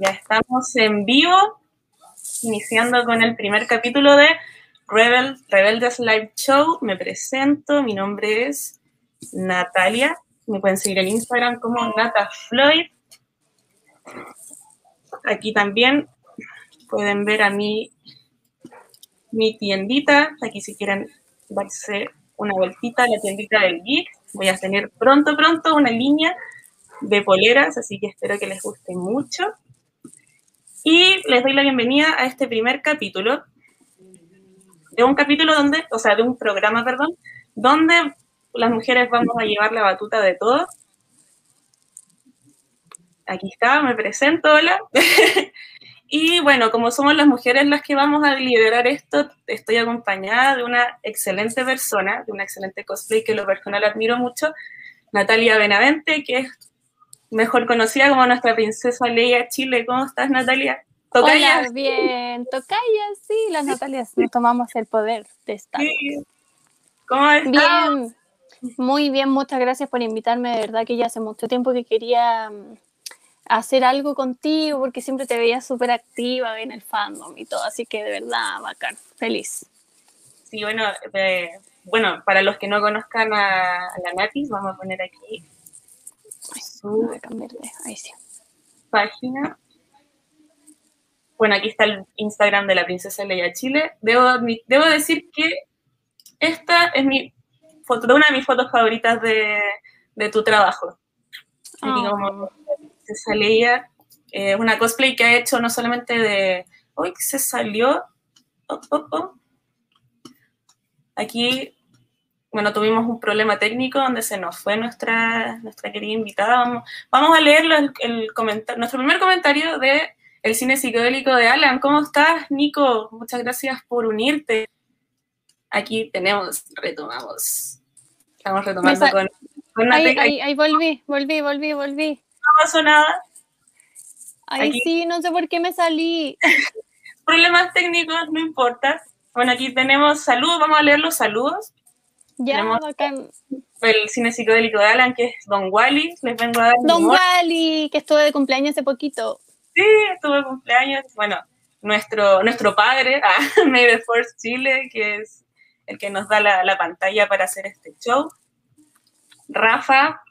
Ya estamos en vivo, iniciando con el primer capítulo de Rebel, Rebeldes Live Show. Me presento, mi nombre es Natalia. Me pueden seguir en Instagram como Nata Floyd. Aquí también pueden ver a mí mi tiendita. Aquí si quieren darse una vueltita a la tiendita del Geek. Voy a tener pronto, pronto una línea de poleras, así que espero que les guste mucho. Y les doy la bienvenida a este primer capítulo, de un capítulo donde, o sea, de un programa, perdón, donde las mujeres vamos a llevar la batuta de todo. Aquí está, me presento, hola. y bueno, como somos las mujeres las que vamos a liderar esto, estoy acompañada de una excelente persona, de una excelente cosplay que lo personal admiro mucho, Natalia Benavente, que es mejor conocida como nuestra princesa Leia Chile. ¿Cómo estás, Natalia? ¿Tocaya? Hola, bien. Tocaya, sí, las Natalias nos tomamos el poder de estar. ¿Cómo estás? Bien, muy bien, muchas gracias por invitarme. De verdad que ya hace mucho tiempo que quería mm, hacer algo contigo porque siempre te veía súper activa en el fandom y todo, así que de verdad, bacán, feliz. Sí, bueno, bueno, para los que no conozcan a, a la Natis, vamos a poner aquí ahí sí. Página. Bueno, aquí está el Instagram de la princesa Leia Chile. Debo, debo decir que esta es mi foto, una de mis fotos favoritas de, tu trabajo. Aquí como ah. princesa Leia, eh, una cosplay que ha hecho no solamente de. Uy, se salió. Oh, oh, oh. Aquí bueno, tuvimos un problema técnico donde se nos fue nuestra, nuestra querida invitada. Vamos, a leer el, nuestro primer comentario de el cine psicodélico de Alan. ¿Cómo estás, Nico? Muchas gracias por unirte. Aquí tenemos, retomamos. Estamos retomando con, con ahí, ahí, ahí, volví, volví, volví, volví. No pasó nada. Ay, sí, no sé por qué me salí. Problemas técnicos, no importa. Bueno, aquí tenemos saludos, vamos a leer los saludos. Ya, El cine psicodélico de Alan, que es Don Wally. Les vengo a dar. Don Wally, que estuvo de cumpleaños hace poquito. Sí, estuvo de cumpleaños. Bueno, nuestro, nuestro padre, ah, Made Force Chile, que es el que nos da la, pantalla para hacer este show. Rafa.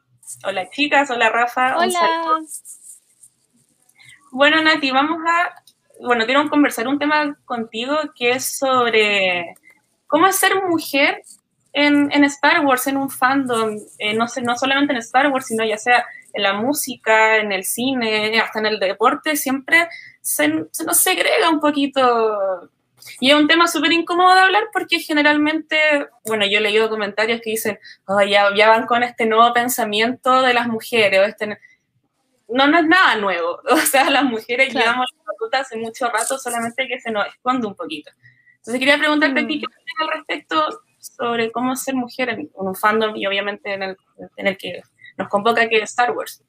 Hola, chicas. Hola, Rafa. Hola. Bueno, Nati, vamos a. Bueno, quiero conversar un tema contigo que es sobre cómo es ser mujer en, Star Wars, en un fandom, eh, no, sé, no solamente en Star Wars, sino ya sea en la música, en el cine, hasta en el deporte, siempre se, nos segrega un poquito. Y es un tema súper incómodo de hablar porque generalmente, bueno, yo he leído comentarios que dicen, oh, ya, van con este nuevo pensamiento de las mujeres, o este... No, no es nada nuevo. O sea, las mujeres llevamos la batuta hace mucho rato, solamente que se nos esconde un poquito. Entonces quería preguntarte a ti mm. qué al respecto sobre cómo ser mujer en, un fandom y obviamente en el, en el que nos convoca que es Star Wars.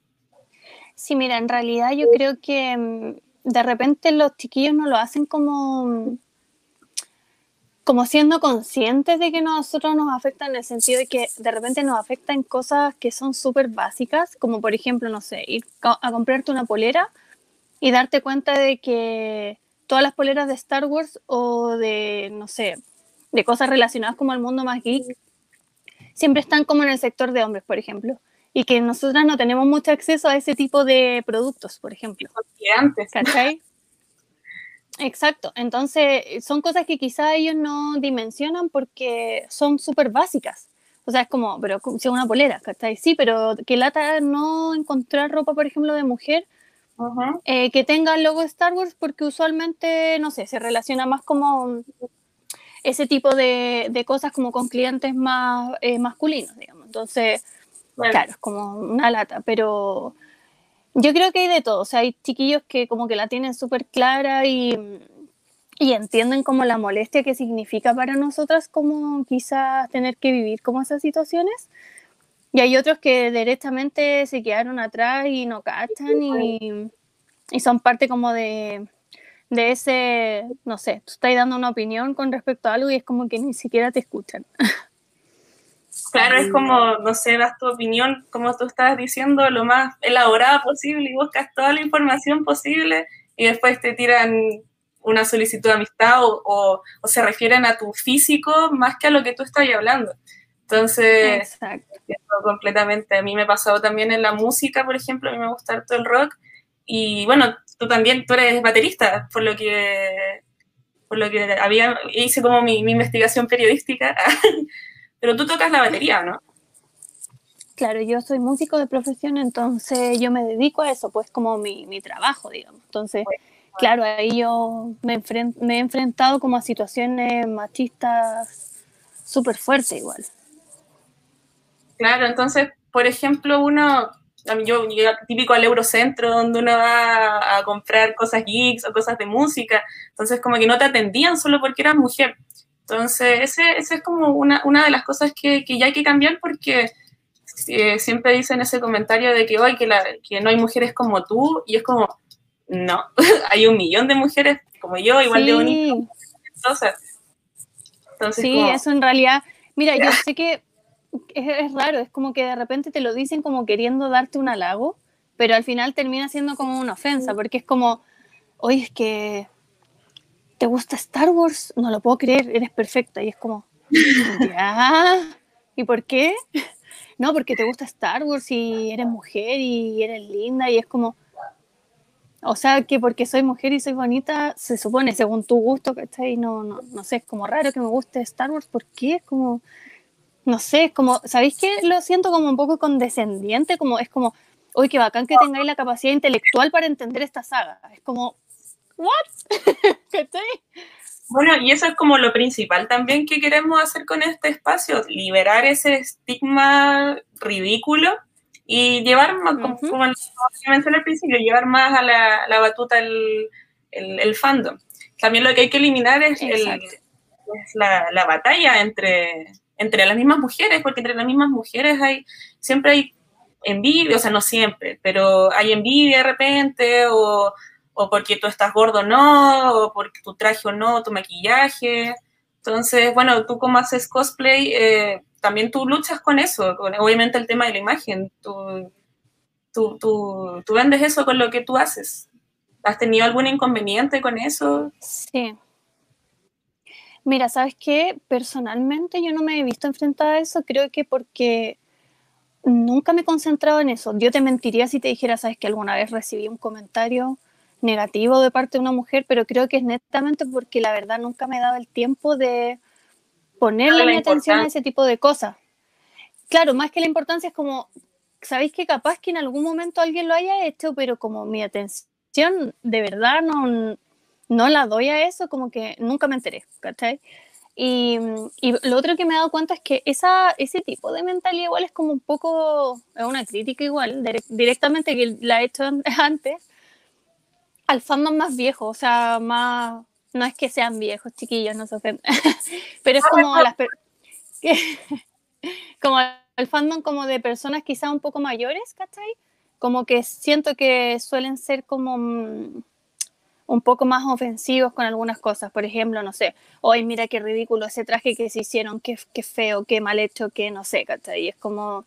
Sí, mira, en realidad yo creo que mm, de repente los chiquillos no lo hacen como como siendo conscientes de que nosotros nos afecta en el sentido de que de repente nos afectan cosas que son súper básicas, como por ejemplo, no sé, ir a comprarte una polera y darte cuenta de que todas las poleras de Star Wars o de, no sé, de cosas relacionadas como el mundo más geek, siempre están como en el sector de hombres, por ejemplo. Y que nosotras no tenemos mucho acceso a ese tipo de productos, por ejemplo. Antes. ¿Cachai? Exacto. Entonces, son cosas que quizá ellos no dimensionan porque son súper básicas. O sea, es como, pero si una polera, ¿cachai? Sí, pero que lata no encontrar ropa, por ejemplo, de mujer eh, que tenga el logo Star Wars porque usualmente, no sé, se relaciona más como ese tipo de, de cosas como con clientes más eh, masculinos, digamos. Entonces, claro, es como una lata, pero yo creo que hay de todo. O sea, hay chiquillos que como que la tienen súper clara y, y entienden como la molestia que significa para nosotras como quizás tener que vivir como esas situaciones. Y hay otros que directamente se quedaron atrás y no cachan y, y son parte como de, de ese, no sé, tú estás dando una opinión con respecto a algo y es como que ni siquiera te escuchan. Claro, es como, no sé, das tu opinión, como tú estás diciendo, lo más elaborada posible y buscas toda la información posible y después te tiran una solicitud de amistad o, se refieren a tu físico más que a lo que tú estás hablando. Entonces, completamente. A mí me ha pasado también en la música, por ejemplo, a mí me gusta todo el rock. Y bueno, tú también, tú eres baterista, por lo que, por lo que había, hice como mi, mi investigación periodística. Pero tú tocas la batería, ¿no? Claro, yo soy músico de profesión, entonces yo me dedico a eso, pues como mi, mi trabajo, digamos. Entonces, claro, ahí yo me, me he enfrentado como a situaciones machistas súper fuertes igual. Claro, entonces, por ejemplo, uno, yo, yo típico al Eurocentro, donde uno va a comprar cosas geeks o cosas de música, entonces como que no te atendían solo porque eras mujer. Entonces, ese, ese es como una, una de las cosas que, que, ya hay que cambiar porque eh, siempre dicen ese comentario de que, hoy que, la, que no hay mujeres como tú, y es como, no, hay un millón de mujeres como yo, igual de bonitas. Entonces, entonces sí, eso en realidad, mira, yo sé que es, raro, es como que de repente te lo dicen como queriendo darte un halago, pero al final termina siendo como una ofensa, porque es como, oye, es que te gusta Star Wars, no lo puedo creer, eres perfecta, y es como, ya, ¿y por qué? No, porque te gusta Star Wars y eres mujer y eres linda, y es como, o sea, que porque soy mujer y soy bonita, se supone, según tu gusto, ¿cachai? No, no, no sé, es como raro que me guste Star Wars, ¿por qué? Es como, no sé, es como, ¿sabéis qué? Lo siento como un poco condescendiente, como es como, uy, qué bacán que tengáis la capacidad intelectual para entender esta saga. Es como, ¿what? Bueno, y eso es como lo principal también que queremos hacer con este espacio, liberar ese estigma ridículo y llevar más, como, mencioné al principio, llevar más a la, batuta el, el, fandom. También lo que hay que eliminar es, la, la, batalla entre, entre las mismas mujeres, porque entre las mismas mujeres hay, siempre hay envidia, o sea, no siempre, pero hay envidia de repente, o, o porque tú estás gordo no, o porque tu traje o no, tu maquillaje. Entonces, bueno, tú como haces cosplay, eh, también tú luchas con eso, obviamente el tema de la imagen, tú, tú, tú, tú vendes eso con lo que tú haces. ¿Has tenido algún inconveniente con eso? Sí, Mira, ¿sabes qué? Personalmente yo no me he visto enfrentada a eso, creo que porque nunca me he concentrado en eso. Yo te mentiría si te dijera, sabes que alguna vez recibí un comentario negativo de parte de una mujer, pero creo que es netamente porque la verdad nunca me he dado el tiempo de ponerle mi atención a ese tipo de cosas. Claro, más que la importancia es como, sabéis que capaz que en algún momento alguien lo haya hecho, pero como mi atención de verdad no, no la doy a eso, como que nunca me enteré, ¿cachai? Y, y, lo otro que me he dado cuenta es que esa, ese tipo de mentalidad igual es como un poco, es una crítica igual, directamente que la he hecho antes, al fandom más viejo, o sea, más, no es que sean viejos, chiquillos, no se ofenden, pero es como las, como el fandom como de personas quizá un poco mayores, ¿cachai? Como que siento que suelen ser como mm, un poco más ofensivos con algunas cosas. Por ejemplo, no sé, hoy mira qué ridículo ese traje que se hicieron, qué, qué feo, qué mal hecho, qué no sé, ¿cachai? Y es como,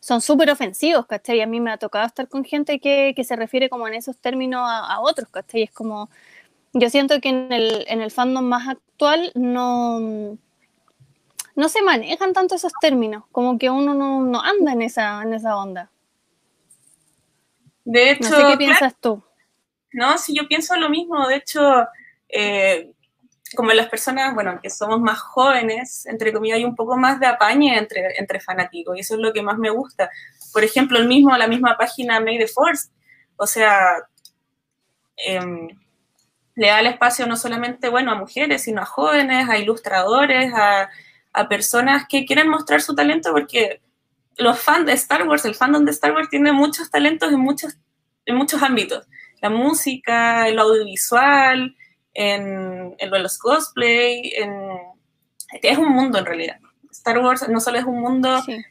son súper ofensivos, ¿cachai? A mí me ha tocado estar con gente que, que se refiere como en esos términos a, otros, ¿cachai? Es como, yo siento que en el, en el fandom más actual no, no se manejan tanto esos términos, como que uno no, no anda en esa, en esa onda. De hecho, no sé qué piensas tú. No, sí, yo pienso lo mismo. De hecho, eh, como las personas, bueno, que somos más jóvenes, entre comillas, hay un poco más de apañe entre, entre fanáticos y eso es lo que más me gusta. Por ejemplo, el mismo, la misma página Made the Force, o sea, em, le da el espacio no solamente, bueno, a mujeres, sino a jóvenes, a ilustradores, a, a personas que quieren mostrar su talento porque los fans de Star Wars, el fandom de Star Wars tiene muchos talentos en muchos, en muchos ámbitos la música, el audiovisual, en, en los cosplay, es un mundo en realidad. Star Wars no solo es un mundo,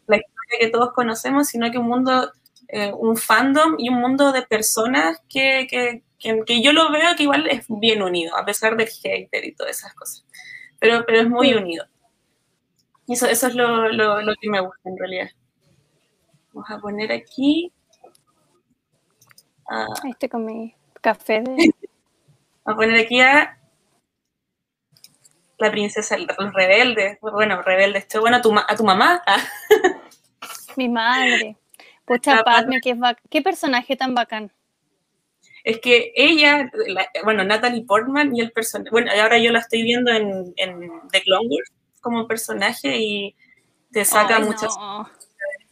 la historia que todos conocemos, sino que un mundo, eh, un fandom y un mundo de personas que, que, que, yo lo veo que igual es bien unido, a pesar del hater y todas esas cosas. Pero, pero es muy unido. eso, eso es lo, lo, lo que me gusta en realidad. Vamos a poner aquí. Ah, este con mi café de... Vamos a poner aquí a la princesa, los rebeldes. Bueno, rebeldes, esto bueno a tu, a tu mamá. Ah. Mi madre. Pucha, Padme, qué, qué personaje tan bacán. Es que ella, bueno, Natalie Portman y el personaje, bueno, ahora yo la estoy viendo en, en The Clone Wars como personaje y te saca muchas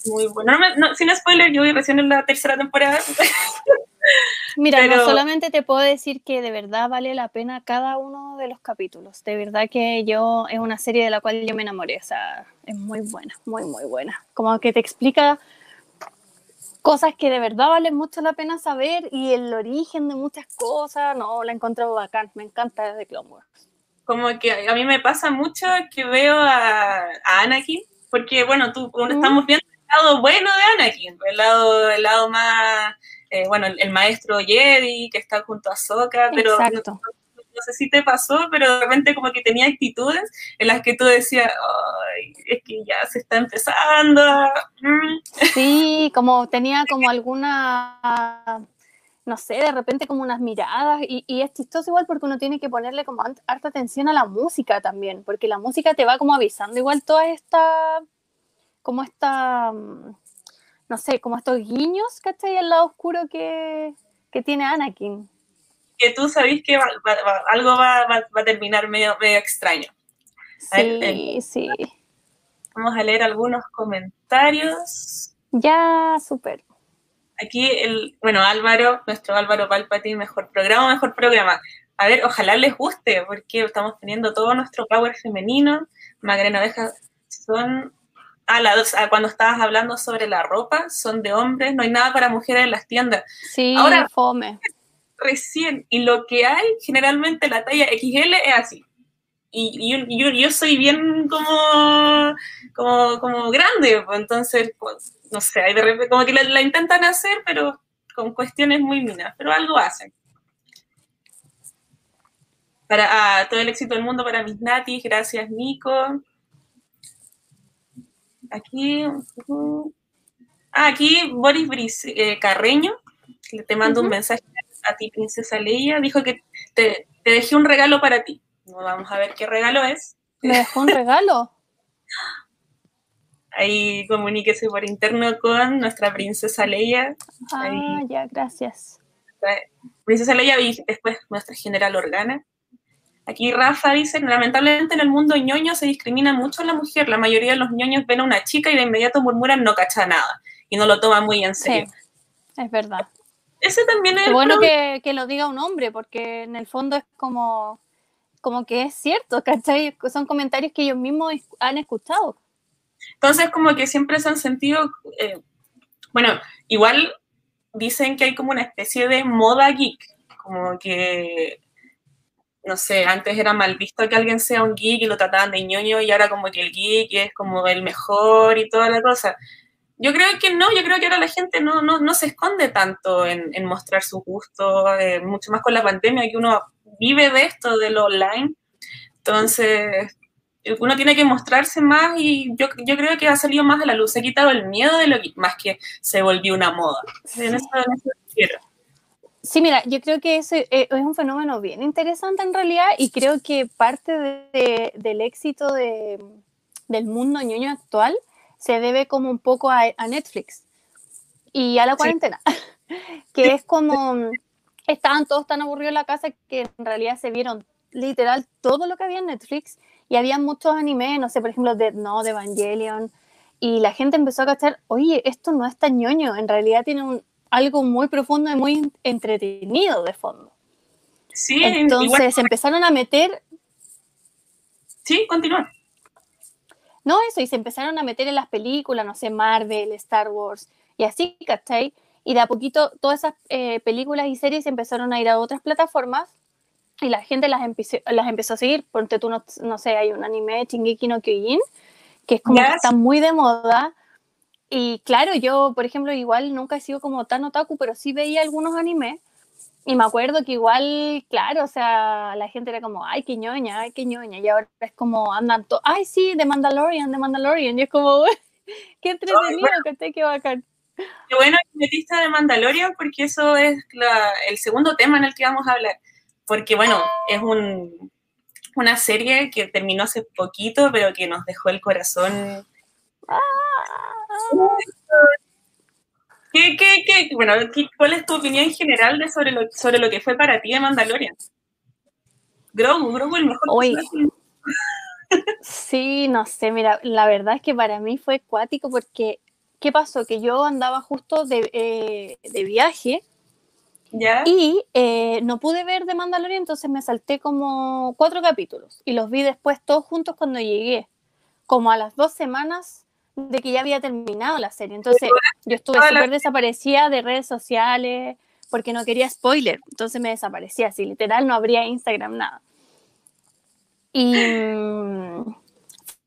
muy bueno. No, sin spoiler, yo voy recién en la tercera temporada. Mira, no solamente te puedo decir que de verdad vale la pena cada uno de los capítulos. De verdad que yo es una serie de la cual yo me enamoré. O sea, es muy buena, muy, muy buena. Como que te explica cosas que de verdad valen mucho la pena saber y el origen de muchas cosas. No, la encontrado bacán. Me encanta de Clone Wars. Como que a mí me pasa mucho que veo a, Anakin, porque bueno, tú, cuando estamos viendo lado bueno de Anakin, el lado, el lado más, eh, bueno, el, maestro Jedi que está junto a Sokka, pero no, sé si te pasó, pero de repente como que tenía actitudes en las que tú decías, Ay, es que ya se está empezando. Mm". Sí, como tenía como alguna no sé, de repente como unas miradas y, y, es chistoso igual porque uno tiene que ponerle como harta atención a la música también, porque la música te va como avisando igual toda esta como esta, mm, no sé, como estos guiños, ¿cachai? El lado oscuro que, que tiene Anakin. Que tú sabes que algo va, va, a terminar medio, medio extraño. Sí, sí. Vamos a leer algunos comentarios. Ya, súper. Aquí, el, bueno, Álvaro, nuestro Álvaro Palpatine, mejor programa, mejor programa. A ver, ojalá les guste, porque estamos teniendo todo nuestro power femenino. Magrena Oveja son Ah, cuando estabas hablando sobre la ropa, son de hombres, no hay nada para mujeres en las tiendas. Sí, Ahora, fome. Recién, y lo que hay, generalmente la talla XL es así. Y, yo, yo, soy bien como, como, como grande, pues, entonces, pues, no sé, de repente, como que la, intentan hacer, pero con cuestiones muy minas, pero algo hacen. Para ah, todo el éxito del mundo para mis natis, gracias Nico aquí, ah, aquí Boris eh, Carreño, te mando un mensaje a ti, Princesa Leia, dijo que te, dejé un regalo para ti. Vamos a ver qué regalo es. ¿Me dejó un regalo? Ahí comuníquese por interno con nuestra princesa Leia. Ah, ya, gracias. Princesa Leia y después nuestra general Organa. Aquí Rafa dice, lamentablemente en el mundo ñoño se discrimina mucho a la mujer. La mayoría de los ñoños ven a una chica y de inmediato murmuran no cacha nada y no lo toman muy en serio. es verdad. Ese también es... Qué bueno que, que, lo diga un hombre, porque en el fondo es como, como que es cierto, ¿cachai? Son comentarios que ellos mismos han escuchado. Entonces, como que siempre se han sentido, eh, bueno, igual dicen que hay como una especie de moda geek, como que no sé, antes era mal visto que alguien sea un geek y lo trataban de ñoño y ahora como que el geek es como el mejor y toda la cosa. Yo creo que no, yo creo que ahora la gente no, no, no se esconde tanto en, mostrar su gusto, eh, mucho más con la pandemia que uno vive de esto, de lo online. Entonces, uno tiene que mostrarse más y yo, yo creo que ha salido más a la luz, se ha quitado el miedo de lo que, más que se volvió una moda. En eso, en. Sí, mira, yo creo que ese eh, es un fenómeno bien interesante en realidad y creo que parte del éxito del mundo ñoño actual se debe como un poco a, Netflix y a la cuarentena, que es como estaban todos tan aburridos en la casa que en realidad se vieron literal todo lo que había en Netflix y había muchos animes, no sé, por ejemplo, de No, de Evangelion, y la gente empezó a cachar, oye, esto no es tan ñoño, en realidad tiene un, algo muy profundo y muy entretenido de fondo. Sí, entonces se empezaron a meter. Sí, continúa. No, eso, y se empezaron a meter en las películas, no sé, Marvel, Star Wars, y así, ¿cachai? Y de a poquito todas esas eh, películas y series empezaron a ir a otras plataformas y la gente las empezó, las empezó a seguir. Porque tú, no, no sé, hay un anime, Shingeki no Kyojin, que es como que está muy de moda y claro, yo, por ejemplo, igual nunca he sido como tan otaku, pero sí veía algunos animes. Y me acuerdo que igual, claro, o sea, la gente era como, ay, qué ñoña, ay, qué ñoña. Y ahora es como, andan todos, ay, sí, de Mandalorian, de Mandalorian. Y es como, qué entretenido, que te qué bacán. Qué bueno que metiste de Mandalorian porque eso es el segundo tema en el que vamos a hablar. Porque, bueno, es un, una serie que terminó hace poquito, pero que nos dejó el corazón. ¿Qué, qué, qué, bueno, ¿cuál es tu opinión general de sobre, lo, sobre lo que fue para ti de Mandalorian? Grogu, Grogu el mejor. Oye. Sí, no sé, mira, la verdad es que para mí fue cuático porque, ¿qué pasó? Que yo andaba justo de, eh, de viaje y eh, no pude ver de Mandalorian, entonces me salté como cuatro capítulos y los vi después todos juntos cuando llegué, como a las dos semanas de que ya había terminado la serie. Entonces yo estuve súper desaparecida de redes sociales porque no quería spoiler, entonces me desaparecía, así literal no habría Instagram, nada. Y mm,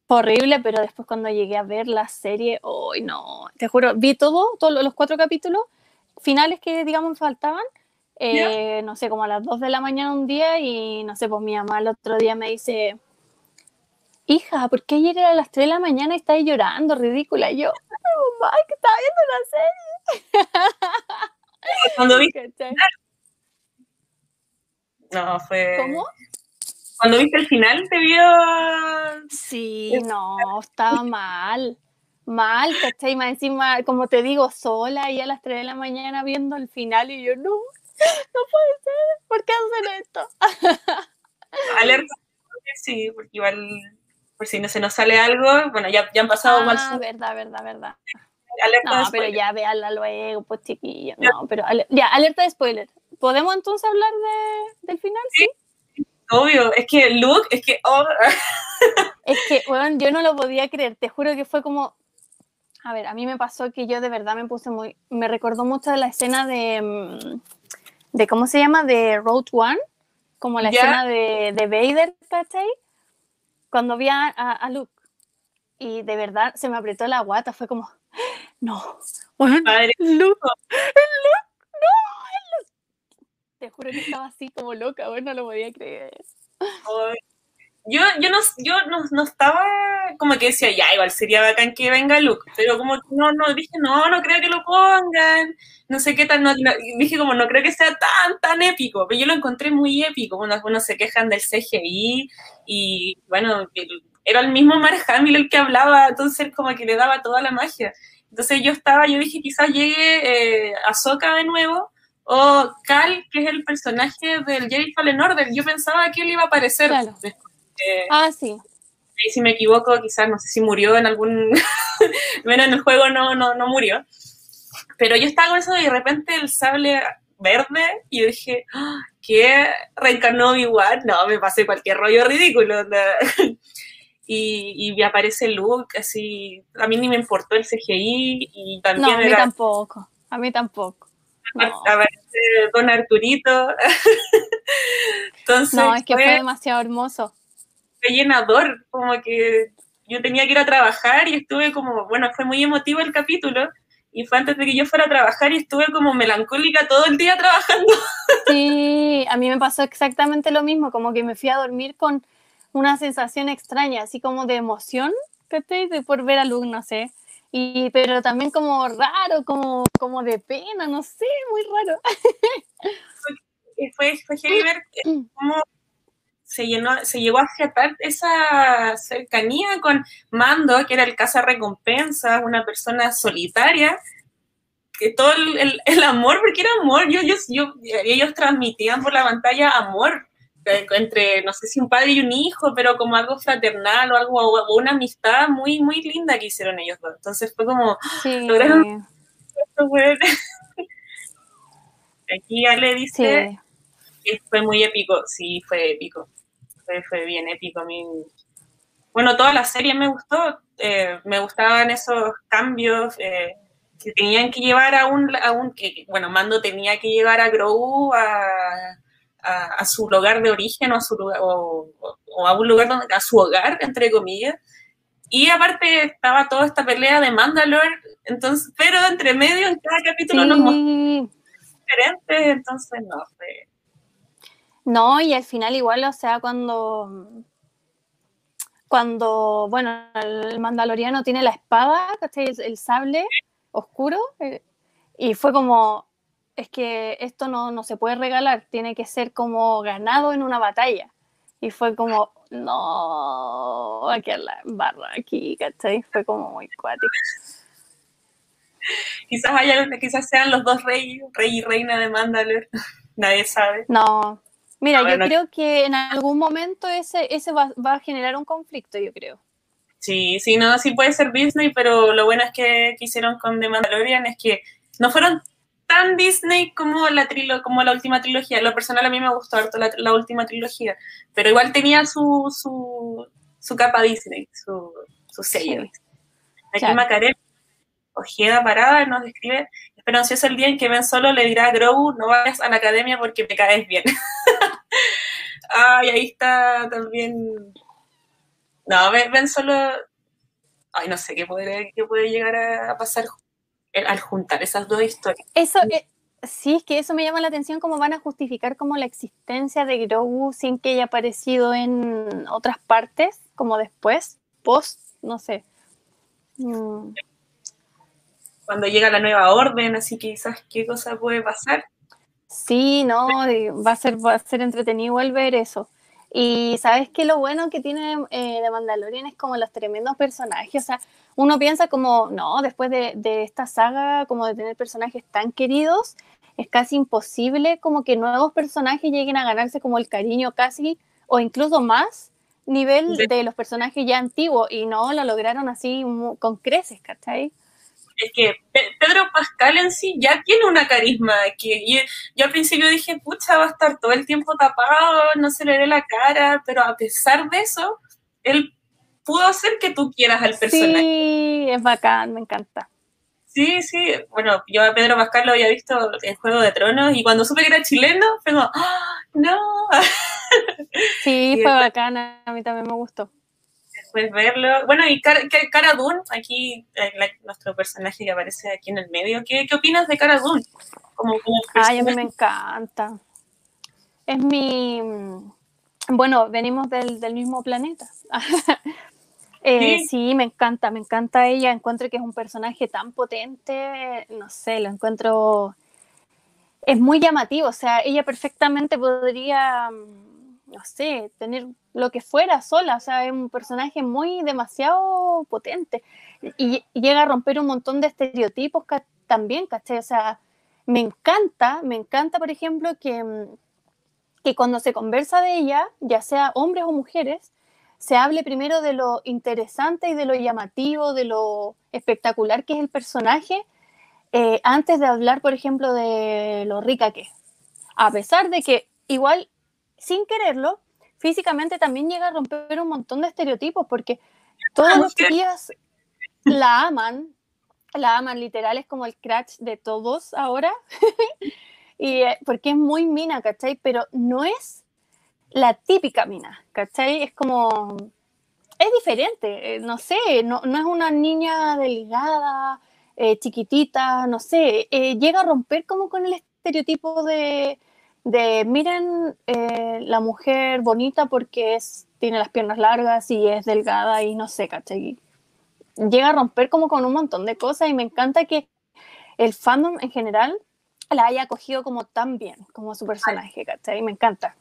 horrible, pero después cuando llegué a ver la serie, hoy no, te juro, vi todo, todos los cuatro capítulos finales que, digamos, faltaban, eh, no sé, como a las 2 de la mañana un día y, no sé, pues mi mamá el otro día me dice, hija, ¿por qué ayer era a las 3 de la mañana y estáis llorando, ridícula? Y yo, mamá, que estaba viendo la serie. Cuando viste... No, fue... ¿Cómo? Cuando viste el final, te vio... Sí, no, estaba mal mal, ¿cachai? Más encima, como te digo, sola y a las 3 de la mañana viendo el final y yo, no, no puede ser, ¿por qué hacen esto? Alerta, sí, porque igual, por si no se nos sale algo, bueno, ya, ya han pasado ah, mal. verdad, verdad, verdad. Alerta no, pero ya véala luego, pues chiquillo. No, pero ya, alerta de spoiler. ¿Podemos entonces hablar de, del final? Sí. Obvio, es que Luke, es que. Oh. es que, bueno, yo no lo podía creer. Te juro que fue como a ver, a mí me pasó que yo de verdad me puse muy, me recordó mucho de la escena de, mm, de ¿cómo se llama? De Road One, como la escena de, de Vader, ¿cachai? Cuando vi a, a, Luke. Y de verdad se me apretó la guata, fue como, no, bueno, Luke, Luke, no, Luke. Te juro que estaba así como loca, bueno, no lo podía creer yo, yo, no, yo no, estaba como que decía, ya, igual sería bacán que venga Luke, pero como que no, no, dije, no, no creo que lo pongan, no sé qué tal, no, dije como, no creo que sea tan, tan épico, pero yo lo encontré muy épico, cuando algunos se quejan del CGI y, bueno, era el mismo Mark Hamill el que hablaba, entonces como que le daba toda la magia. Entonces yo estaba, yo dije, quizás llegue eh, Ahsoka de nuevo, o Cal, que es el personaje del Jedi Fallen Order, yo pensaba que él iba a aparecer ah, sí. Y si me equivoco, quizás no sé si murió en algún. bueno, en el juego no, no, no murió. Pero yo estaba con eso y de repente el sable verde y yo dije, ah, ¿qué reencarnó igual? No, me pasé cualquier rollo ridículo. y, y aparece Luke, así, a mí ni me importó el CGI y también No, a mí tampoco, a mí tampoco. Aparece Don Arturito. Entonces, no, es que fue demasiado hermoso llenador, como que yo tenía que ir a trabajar y estuve como, bueno, fue muy emotivo el capítulo y fue antes de que yo fuera a trabajar y estuve como melancólica todo el día trabajando. Sí, a mí me pasó exactamente lo mismo, como que me fui a dormir con una sensación extraña, así como de emoción, De por ver a Luke, no sé. Y, pero también como raro, como, como de pena, no sé, muy raro. Fue, fue, fue ver cómo se, llenó, se llegó a fiatar esa cercanía con Mando, que era el caza recompensas, una persona solitaria, que todo el, el, amor, porque era amor, yo, yo, yo, ellos transmitían por la pantalla amor eh, entre, no sé si un padre y un hijo, pero como algo fraternal o algo, o una amistad muy, muy linda que hicieron ellos dos. Entonces fue como, sí. lograron Aquí ya le dice que fue muy épico, sí, fue épico fue, bien épico. A mí, bueno, toda la serie me gustó, eh, me gustaban esos cambios eh, que tenían que llevar a un, a un, que, bueno, Mando tenía que llevar a Grogu a, a, su lugar de origen o a, su lugar, o, a un lugar donde, a su hogar, entre comillas. Y aparte estaba toda esta pelea de Mandalore, entonces, pero entre medio en cada capítulo nos diferentes, entonces no sé. No, y al final igual, o sea, cuando cuando, bueno, el mandaloriano tiene la espada, ¿cachai? El, sable oscuro, eh, y fue como, es que esto no, no, se puede regalar, tiene que ser como ganado en una batalla. Y fue como, no, aquí a la barra, aquí, ¿cachai? Fue como muy cuático. Quizás haya, quizás sean los dos reyes, rey y reina de Mandalor, nadie sabe. No, Mira, yo creo que en algún momento ese, ese va, a generar un conflicto, yo creo. Sí, sí, no, sí puede ser Disney, pero lo bueno es que, hicieron con The Mandalorian es que no fueron tan Disney como la, trilo, como la última trilogía. Lo personal a mí me gustó harto la, última trilogía, pero igual tenía su, su, su capa Disney, su, su sello. Aquí Macarena, Ojeda Parada, nos describe pero si es el día en que Ben Solo le dirá a Grogu, no vayas a la academia porque me caes bien. Ay, ahí está también... No, Ben Solo... Ay, no sé qué puede, qué puede llegar a pasar al juntar esas dos historias. Eso, eh, sí, es que eso me llama la atención, cómo van a justificar como la existencia de Grogu sin que haya aparecido en otras partes, como después, post, no sé. Mm cuando llega la nueva orden, así que quizás qué cosa puede pasar. Sí, no, va a ser, va a ser entretenido el ver eso. Y sabes que lo bueno que tiene eh, de Mandalorian es como los tremendos personajes. O sea, uno piensa como, no, después de, de, esta saga, como de tener personajes tan queridos, es casi imposible como que nuevos personajes lleguen a ganarse como el cariño casi, o incluso más nivel de, de los personajes ya antiguos. Y no, lo lograron así con creces, ¿cachai? Es que Pedro Pascal en sí ya tiene una carisma que yo, al principio dije, pucha, va a estar todo el tiempo tapado, no se le ve la cara, pero a pesar de eso, él pudo hacer que tú quieras al personaje. Sí, es bacán, me encanta. Sí, sí, bueno, yo a Pedro Pascal lo había visto en Juego de Tronos y cuando supe que era chileno, fue como, ¡Ah, no. Sí, fue bacán, a mí también me gustó puedes verlo. Bueno, y Cara, Cara Dune, aquí eh, nuestro personaje que aparece aquí en el medio, ¿qué, qué opinas de Cara Dune? Como, Ay, a mí me encanta. Es mi... Bueno, venimos del, del mismo planeta. eh, ¿Sí? ¿Sí? me encanta, me encanta ella. Encuentro que es un personaje tan potente, no sé, lo encuentro... Es muy llamativo, o sea, ella perfectamente podría, no sé, tener lo que fuera sola, o sea, es un personaje muy demasiado potente y, llega a romper un montón de estereotipos también, ¿cachai? O sea, me encanta, me encanta, por ejemplo, que, mm, que cuando se conversa de ella, ya sea hombres o mujeres, se hable primero de lo interesante y de lo llamativo, de lo espectacular que es el personaje, eh, antes de hablar, por ejemplo, de lo rica que es. A pesar de que igual, sin quererlo, físicamente también llega a romper un montón de estereotipos, porque todos los días la aman, la aman literal, es como el crash de todos ahora, y, eh, porque es muy mina, ¿cachai? Pero no es la típica mina, ¿cachai? Es como, es diferente, eh, no sé, no, no es una niña delgada, eh, chiquitita, no sé, llega a romper como con el estereotipo de, de miren eh, la mujer bonita porque es, tiene las piernas largas y es delgada y no sé, ¿cachai? Llega a romper como con un montón de cosas y me encanta que el fandom en general la haya acogido como tan bien, como su personaje, ¿cachai? Me encanta.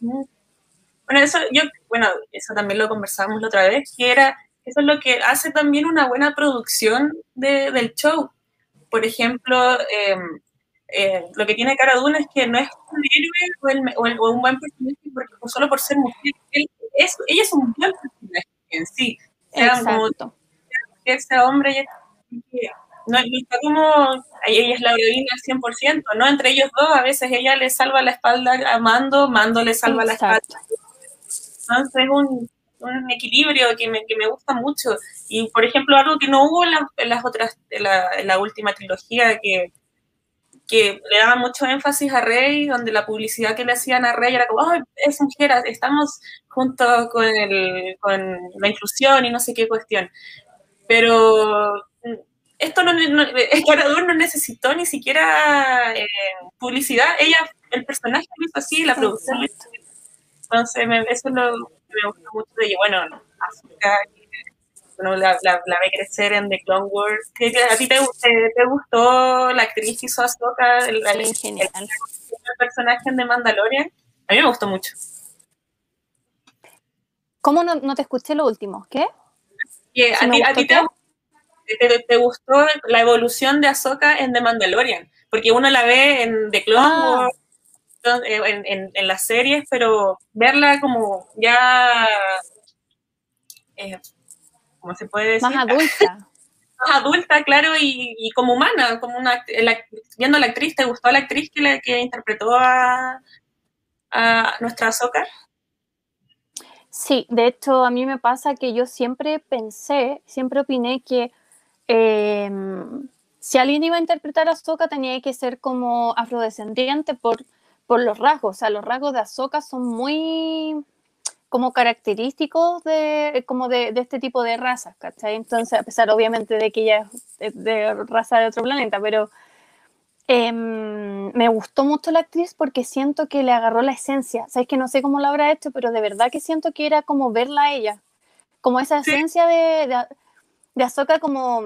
Bueno, eso yo, bueno, eso también lo conversábamos la otra vez, que era, eso es lo que hace también una buena producción del show. Por ejemplo, eh, eh, lo que tiene Cara Dune es que no es un héroe o, un buen personaje porque, solo por ser mujer. es, ella es un buen personaje en sí. Sea como que sea hombre, ella, no, está como. Ella es la heroína al 100%, ¿no? Entre ellos dos, a veces ella le salva la espalda a Mando, Mando le salva la espalda. Entonces es un, un equilibrio que me, que me, gusta mucho. Y, por ejemplo, algo que no hubo en, en las otras, en la, en la última trilogía, que que le daba mucho énfasis a Rey, donde la publicidad que le hacían a Rey era como, oh, es mujer, estamos juntos con, el, con la inclusión y no sé qué cuestión. Pero mm, esto no, no no necesitó ni siquiera eh, publicidad, ella, el personaje lo hizo así, la producción Entonces, eso lo, me gustó mucho de ella. Bueno, Asuka, uno la, la, ve crecer en The Clone Wars. ¿A ti te, te, gustó la actriz que hizo Ahsoka, el, personaje en The Mandalorian? A mí me gustó mucho. ¿Cómo no, no te escuché lo último? ¿Qué? a, ti, te, gustó la evolución de Ahsoka en The Mandalorian, porque uno la ve en The Clone ah. Wars, en, en, las series, pero verla como ya, eh, ¿cómo se puede decir? Más adulta. Más adulta, claro, y, como humana, como una, viendo a la actriz, ¿te gustó la actriz que, la, que interpretó a, a nuestra Ahsoka? Sí, de hecho a mí me pasa que yo siempre pensé, siempre opiné que em, si alguien iba a interpretar a Ahsoka tenía que ser como afrodescendiente por, por los rasgos, o sea, los rasgos de Ahsoka son muy como característicos de, como de, este tipo de razas, ¿cachai? Entonces, a pesar obviamente de que ella es de raza de otro planeta, pero Em, me gustó mucho la actriz porque siento que le agarró la esencia. Sabes que no sé cómo lo habrá hecho, pero de verdad que siento que era como verla a ella. Como esa esencia de, de, de Ahsoka como,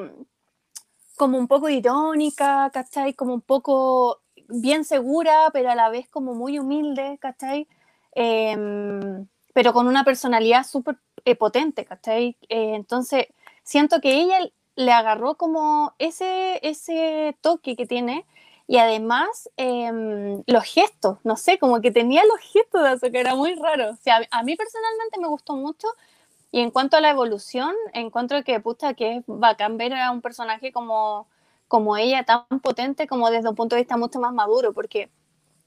como un poco irónica, ¿cachai? Como un poco bien segura, pero a la vez como muy humilde, ¿cachai? Em, pero con una personalidad súper eh, potente, ¿cachai? Eh, entonces, siento que ella le agarró como ese, ese toque que tiene y además, em, los gestos, no sé, como que tenía los gestos de eso, que era muy raro. O sea, a mí personalmente me gustó mucho. Y en cuanto a la evolución, encuentro que, puta, que es bacán ver a un personaje como, como ella, tan potente, como desde un punto de vista mucho más maduro, porque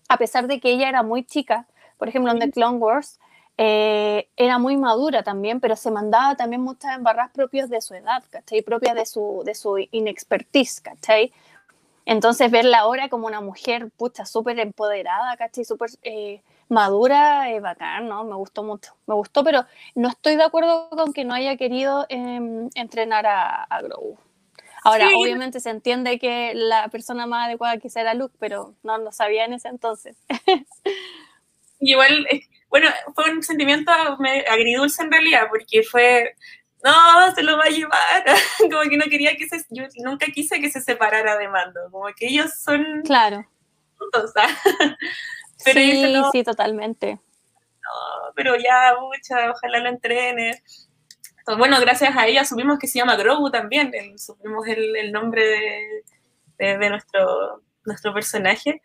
a pesar de que ella era muy chica, por ejemplo, en The Clone Wars, eh, era muy madura también, pero se mandaba también muchas embarras propias de su edad, ¿cachai? Propias de su, de su inexpertise, ¿cachai? Entonces verla ahora como una mujer, pucha, súper empoderada, ¿cachai? Súper eh, madura, es bacán, ¿no? Me gustó mucho. Me gustó, pero no estoy de acuerdo con que no haya querido em, entrenar a, a Grogu. Ahora, obviamente se entiende que la persona más adecuada quizá era Luke, pero no lo sabía en ese entonces. Igual, bueno, fue un sentimiento agridulce en realidad, porque fue no, se lo va a llevar. como que no quería que se, yo nunca quise que se separara de Mando, como que ellos son... Claro. Juntos, pero sí, sí, totalmente. No, pero ya, mucha, ojalá lo entrene. Entonces, bueno, gracias a ella supimos que se llama Grogu también, supimos el, el nombre de, de, nuestro, nuestro personaje.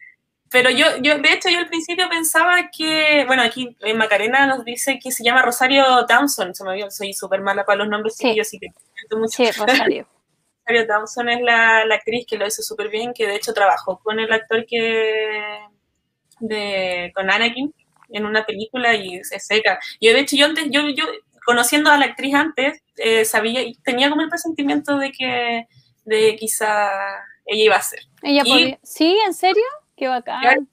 Pero yo, yo, de hecho, yo al principio pensaba que, bueno, aquí en Macarena nos dice que se llama Rosario Dawson, se me vio, soy súper mala para los nombres sí. yo sí que mucho. Sí, Rosario. Rosario Dawson es la, la actriz que lo hizo súper bien, que de hecho trabajó con el actor que, de, con Anakin en una película y se seca. Yo, de hecho, yo antes, yo, yo conociendo a la actriz antes, eh, sabía, tenía como el presentimiento de que, de quizá ella iba a ser. Ella podía, ¿Sí? ¿En serio? Qué bacán.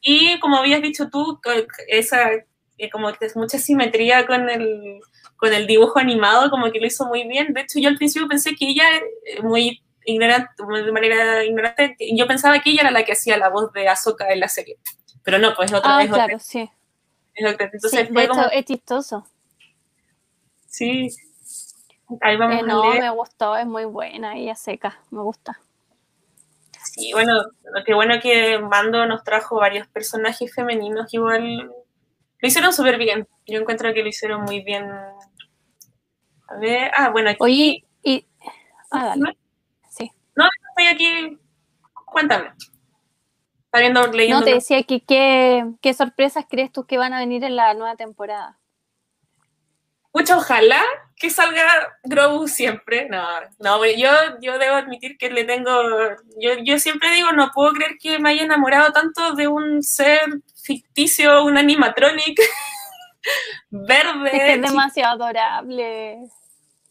Y como habías dicho tú, esa eh, como que es mucha simetría con el, con el dibujo animado, como que lo hizo muy bien. De hecho, yo al principio pensé que ella, eh, muy ignorante, de manera ignorante, yo pensaba que ella era la que hacía la voz de Ahsoka en la serie. Pero no, pues otra vez. Ah, claro, sí. Es otra. Entonces sí, de hecho, es chistoso. Sí. Ahí vamos eh, no, me gustó, es muy buena, ella seca, me gusta. Sí, bueno, qué bueno que Mando nos trajo varios personajes femeninos, igual lo hicieron súper bien. Yo encuentro que lo hicieron muy bien. A ver, ah, bueno, aquí. Oye, y. Ah, dale. Sí. No, estoy aquí. Cuéntame. Está viendo, leyendo. No, te decía que qué, qué sorpresas crees tú que van a venir en la nueva temporada. Mucho ojalá que salga Grogu siempre. No, no, yo, yo debo admitir que le tengo. Yo, yo siempre digo, no puedo creer que me haya enamorado tanto de un ser ficticio, un animatronic verde. Es, que es demasiado adorable.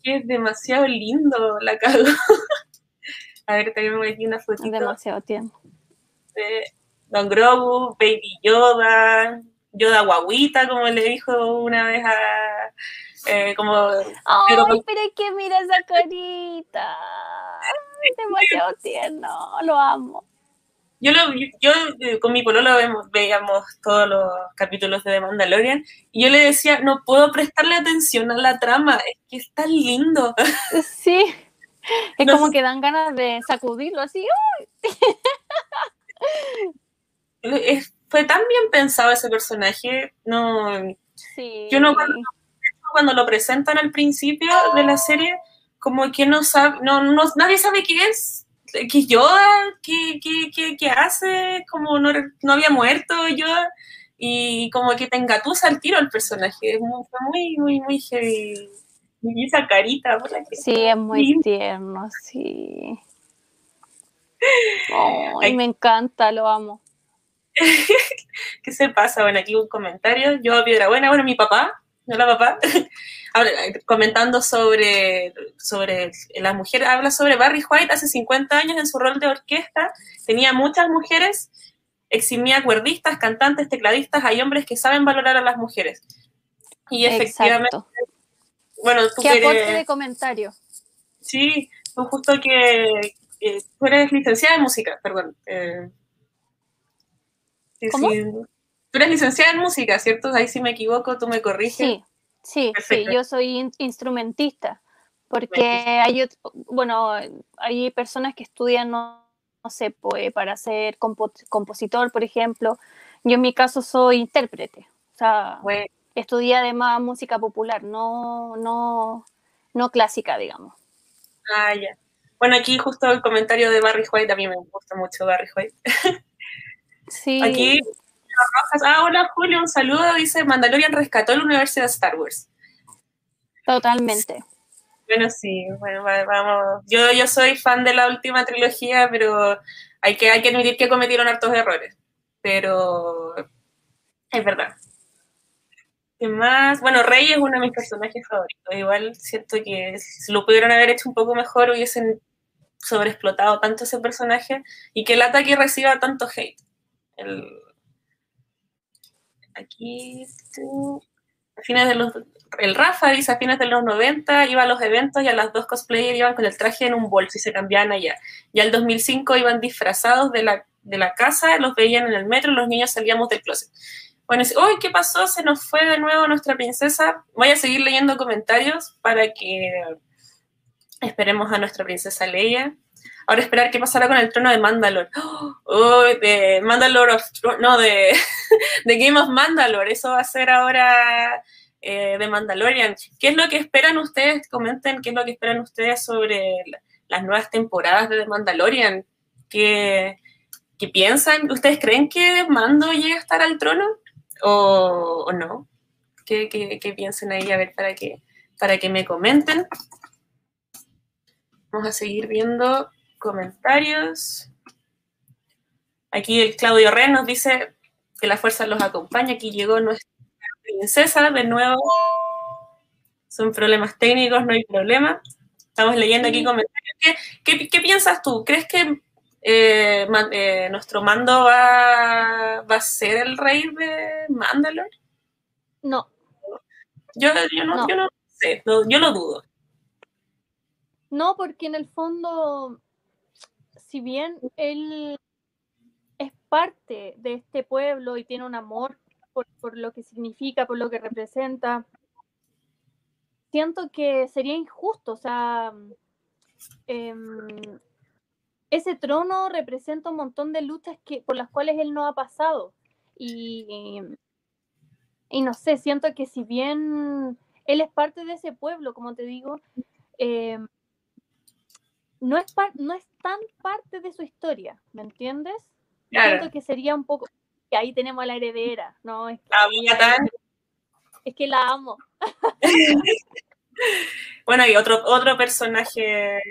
Es demasiado lindo, la cago. A ver, también me voy aquí una fotito. Demasiado tiempo. Don Grogu, Baby Yoda, Yoda guaguita, como le dijo una vez a eh, como, Ay, pero, es que mira esa carita. demasiado tierno, lo amo. Yo, lo, yo eh, con mi pololo vemos, veíamos todos los capítulos de The Mandalorian y yo le decía, no puedo prestarle atención a la trama, es que es tan lindo. Sí, es como que dan ganas de sacudirlo así. fue tan bien pensado ese personaje, no... Sí. Yo no cuando, cuando lo presentan al principio de la serie, como que no sabe, no, no, nadie sabe qué es, que Yoda, qué, qué, qué, hace, como no, no, había muerto Yoda, y como que te engatusa al tiro el personaje, es muy, muy, muy, muy heavy. Y esa carita, por la que Sí, es muy tierno, sí. Ay, me encanta, lo amo. ¿Qué se pasa? Bueno, aquí un comentario. Yo, Piedra Buena, bueno, mi papá, hola papá, comentando sobre, sobre la mujer, habla sobre Barry White hace 50 años en su rol de orquesta, tenía muchas mujeres, eximía cuerdistas, cantantes, tecladistas, hay hombres que saben valorar a las mujeres. Y efectivamente, bueno, tú ¿Qué aporte de comentario? Sí, tú justo que, tú eres licenciada en música, perdón. Eh, ¿Cómo? Tú eres licenciada en música, ¿cierto? Ahí si me equivoco, tú me corriges. Sí, sí, sí, yo soy instrumentista, porque hay, bueno, hay personas que estudian, no, sé, pues, para ser compositor, por ejemplo. Yo en mi caso soy intérprete, o sea, estudié además música popular, no, no, no clásica, digamos. Ah, ya. Bueno, aquí justo el comentario de Barry White, a mí me gusta mucho Barry White. sí. Aquí Ah, hola Julio, un saludo. Dice Mandalorian rescató la Universidad de Star Wars. Totalmente. Bueno, sí, bueno, vamos. Yo, yo soy fan de la última trilogía, pero hay que, hay que admitir que cometieron hartos errores. Pero es verdad. ¿Qué más? Bueno, Rey es uno de mis personajes favoritos. Igual siento que si lo pudieron haber hecho un poco mejor, hubiesen sobreexplotado tanto ese personaje y que el ataque reciba tanto hate. El, aquí, a fines de los, el Rafa dice a fines de los 90 iba a los eventos y a las dos cosplayers iban con el traje en un bolso y se cambiaban allá. Ya el 2005 iban disfrazados de la, de la casa, los veían en el metro, los niños salíamos del closet. Bueno, uy, ¿qué pasó? Se nos fue de nuevo nuestra princesa. Voy a seguir leyendo comentarios para que esperemos a nuestra princesa Leia. Ahora esperar qué pasará con el trono de Mandalore. Oh, de Mandalore of no, de, de, Game of Mandalore. Eso va a ser ahora eh, de Mandalorian. ¿Qué es lo que esperan ustedes? Comenten qué es lo que esperan ustedes sobre las nuevas temporadas de The Mandalorian. ¿Qué, qué piensan? ¿Ustedes creen que Mando llega a estar al trono? ¿O, no? ¿Qué, qué, qué piensan ahí? A ver, para que, para que me comenten. Vamos a seguir viendo comentarios. Aquí el Claudio Ren nos dice que la fuerza los acompaña. Aquí llegó nuestra princesa de nuevo. Son problemas técnicos, no hay problema. Estamos leyendo aquí comentarios. ¿Qué, piensas tú? ¿Crees que eh, eh, nuestro mando va, va, a ser el rey de Mandalore? No. Yo, no, yo no sé, yo lo dudo. No, porque en el fondo si bien él es parte de este pueblo y tiene un amor por, lo que significa, por lo que representa, siento que sería injusto, o sea, em, ese trono representa un montón de luchas que, por las cuales él no ha pasado. Y, y no sé, siento que si bien él es parte de ese pueblo, como te digo, eh, no es, no es tan parte de su historia, ¿me entiendes? Siento que sería un poco, que ahí tenemos a la heredera, ¿no? Es que, es que la amo. bueno, y otro, otro personaje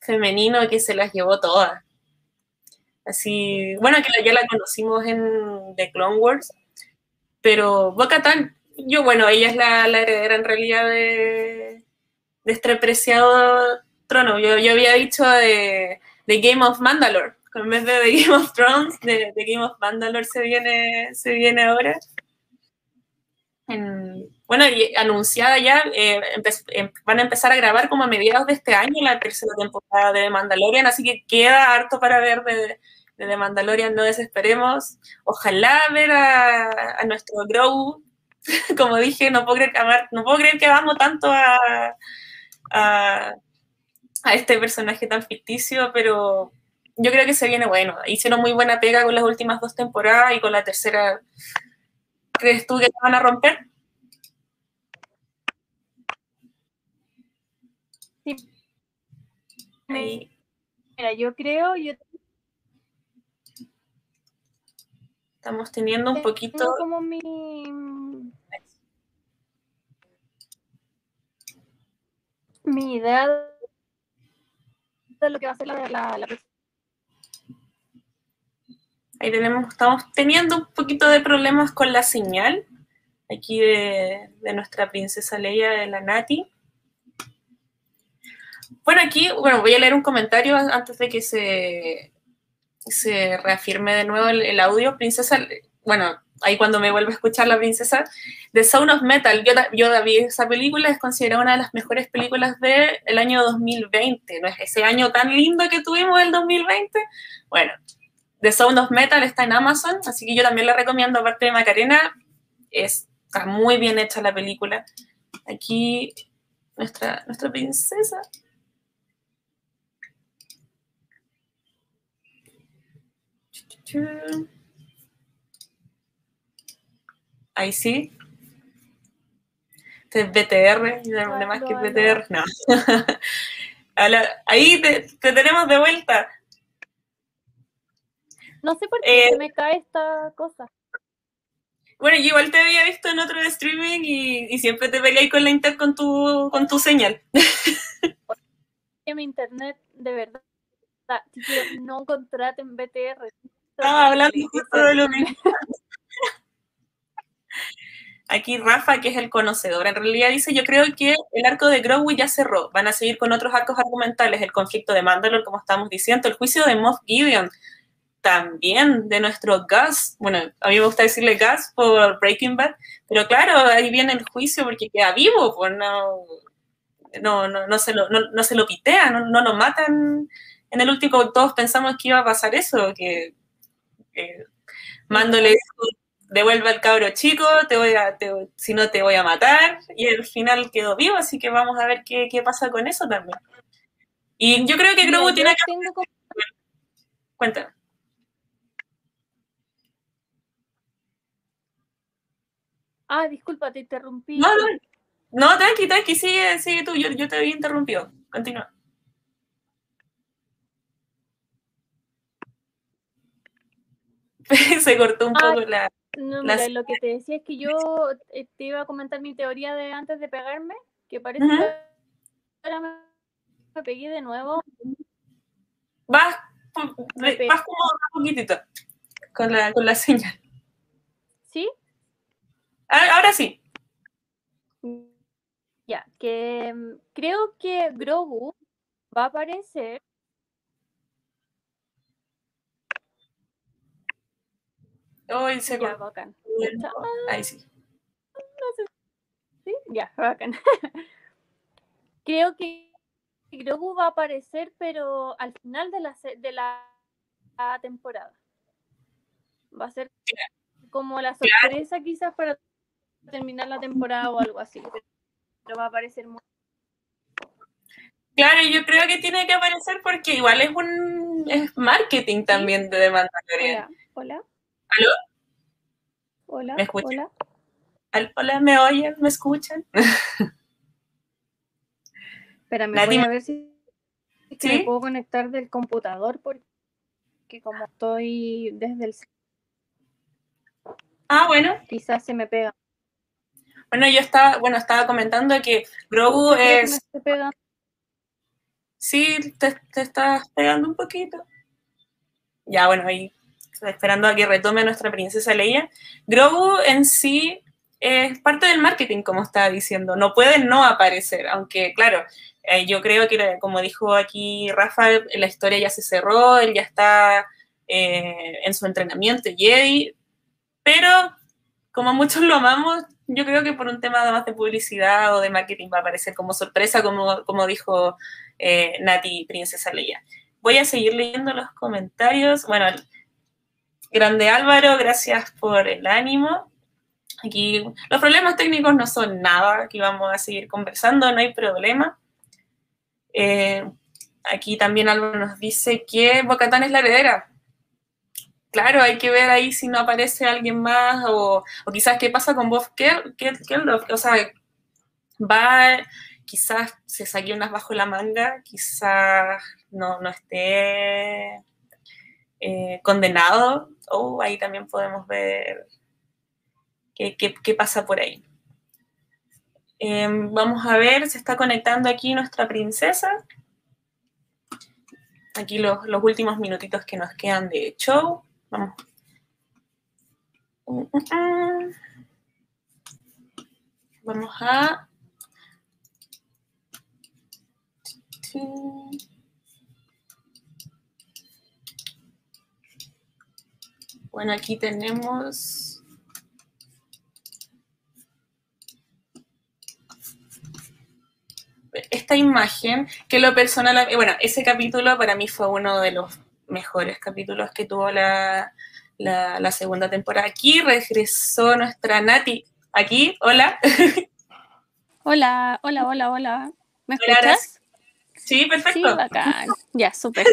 femenino que se las llevó todas. Así, bueno, que ya la conocimos en The Clone Wars, pero Boca Tan, yo, bueno, ella es la, heredera en realidad de, de este preciado trono. Yo, yo había dicho de, Game of Mandalore. En vez de The Game of Thrones, de, Game of Mandalore se viene, se viene ahora. bueno, y anunciada ya, eh, em, van a empezar a grabar como a mediados de este año la tercera temporada de Mandalorian, así que queda harto para ver de, de Mandalorian, no desesperemos. Ojalá ver a, a nuestro Grogu, como dije, no puedo creer, no puedo creer que amo tanto a, a, a este personaje tan ficticio, pero yo creo que se viene bueno. Hicieron muy buena pega con las últimas dos temporadas y con la tercera, ¿crees tú que se van a romper? Sí. Mira, yo creo, yo estamos teniendo un poquito como mi mi idea de lo que va a ser la, la, Ahí tenemos, estamos teniendo un poquito de problemas con la señal aquí de, nuestra princesa Leia de la Nati. Bueno, aquí, bueno, voy a leer un comentario antes de que se, se reafirme de nuevo el, audio. Princesa, bueno, ahí cuando me vuelve a escuchar la princesa, The Sound of Metal, yo, yo vi esa película, es considerada una de las mejores películas del año 2020, ¿no es ese año tan lindo que tuvimos el 2020? Bueno, The Sound of Metal está en Amazon, así que yo también la recomiendo, aparte de Macarena, está muy bien hecha la película. Aquí nuestra, nuestra princesa. Sí. Este es BTR, no más que BTR, no. Ahí te tenemos de vuelta. No sé por qué se eh, me cae esta cosa. Bueno, yo igual te había visto en otro streaming y, siempre te peleáis con la internet con tu, con tu señal. que mi internet, de verdad, no contraten BTR. Estaba hablando justo de lo mismo. Aquí Rafa, que es el conocedor, en realidad dice, yo creo que el arco de Grogu ya cerró, van a seguir con otros arcos argumentales, el conflicto de Mandalore, como estamos diciendo, el juicio de Moff Gideon, también de nuestro Gus, bueno, a mí me gusta decirle Gus por Breaking Bad, pero claro, ahí viene el juicio porque queda vivo, pues no, no, no, se, lo, no, se lo pitea, no, no lo matan. En el último todos pensamos que iba a pasar eso, que, que Mando le devuelve al cabro chico, te voy a, si no te voy a matar, y al final quedó vivo, así que vamos a ver qué, pasa con eso también. Y yo creo que Grogu tiene que... Cuéntame. Ah, disculpa, te interrumpí. No, no, no, tranqui, tranqui, sigue, sigue tú, yo, yo te había interrumpido. Continúa. Se cortó un poco la... No, mira, lo que te decía es que yo eh, te iba a comentar mi teoría de antes de pegarme, que parece que ahora me, pegué de nuevo. Vas, vas como un poquitito con la, con la señal. ¿Sí? Ahora sí. Ya, que mm, creo que Grogu va a aparecer. Hoy se ya, bacán. Ahí sí. No sé. Sí, ya, bacán. creo que Grogu va a aparecer, pero al final de la, de la temporada. Va a ser como la sorpresa quizás para terminar la temporada o algo así, pero va a aparecer muy... Claro, yo creo que tiene que aparecer porque igual es un es marketing también de demanda Hola, hola. ¿Aló? Hola, ¿Me escuchan? Hola. hola, ¿me oyen? ¿Me escuchan? Espérame, voy a ver si me puedo conectar del computador porque como estoy desde el... Ah, bueno. Quizás se me pega. Bueno, yo estaba, bueno, estaba comentando que Grogu es... Sí, te, te, estás pegando un poquito. Ya, bueno, ahí esperando a que retome nuestra princesa Leia. Grogu en sí es parte del marketing, como estaba diciendo. No puede no aparecer, aunque, claro, eh, yo creo que, como dijo aquí Rafa, la historia ya se cerró, él ya está eh, en su entrenamiento Jedi, pero como muchos lo amamos, yo creo que por un tema más de publicidad o de marketing va a aparecer como sorpresa, como, como dijo eh, Nati Princesa Leia. Voy a seguir leyendo los comentarios. Bueno, grande Álvaro, gracias por el ánimo. Aquí los problemas técnicos no son nada, aquí vamos a seguir conversando, no hay problema. Eh, aquí también Álvaro nos dice que Bocatán es la heredera claro, hay que ver ahí si no aparece alguien más o, quizás qué pasa con Bob Geldof. O sea, va, quizás se saque unas bajo la manga, quizás no, esté eh, condenado. O ahí también podemos ver qué, pasa por ahí. Em, vamos a ver, se está conectando aquí nuestra princesa. Aquí los, los últimos minutitos que nos quedan de show. Vamos. Vamos a... Bueno, aquí tenemos... Esta imagen, que lo personal, bueno, ese capítulo para mí fue uno de los mejores capítulos que tuvo la, segunda temporada. Aquí regresó nuestra Nati. Aquí, hola. Hola, hola, hola, hola. ¿Me escuchas? Sí, perfecto. Sí, bacán. Ya, súper.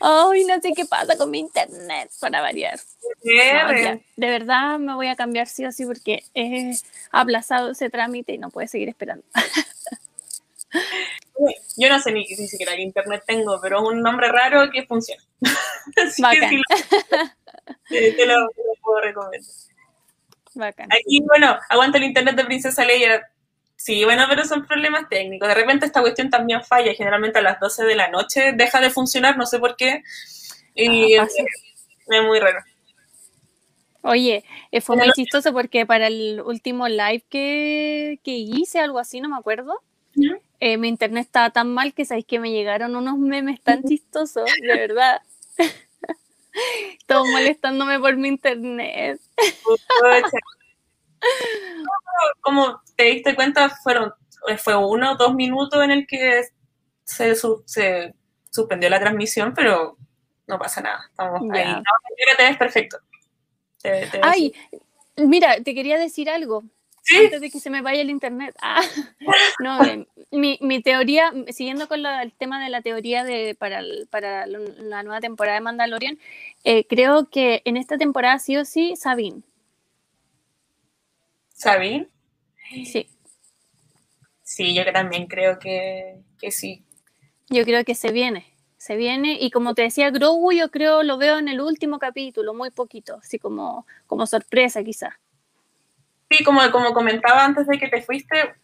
Ay, no sé qué pasa con mi internet para variar. de verdad me voy a cambiar sí o sí porque he aplazado ese trámite y no puedo seguir esperando. Yo no sé ni, siquiera qué internet tengo, pero es un nombre raro que funciona. Bacán. te, lo, puedo recomendar. Bacán. Aquí, bueno, aguanta el internet de Princesa Leia. Sí, bueno, pero son problemas técnicos. De repente esta cuestión también falla. Generalmente a las 12 de la noche deja de funcionar, no sé por qué. Y ah, es, muy raro. Oye, eh, fue muy chistoso porque para el último live que, que hice, algo así, no me acuerdo, eh, mi internet estaba tan mal que sabéis que me llegaron unos memes tan chistosos, de verdad. Todos molestándome por mi internet. Como te diste cuenta, fueron fue uno o dos minutos en el que se, se suspendió la transmisión, pero no pasa nada. Estamos ahí. No, te ves perfecto. Ay, mira, te quería decir algo antes de que se me vaya el internet. Ah, no, eh, mi, mi, teoría, siguiendo con el tema de la teoría de, para, para la nueva temporada de Mandalorian, eh, creo que en esta temporada sí o sí, Sabine. ¿Sabine? Sí. Sí, yo que también creo que, que sí. Yo creo que se viene se viene y como te decía Grogu yo creo lo veo en el último capítulo muy poquito así como como sorpresa quizás Sí, como, como comentaba antes de que te fuiste,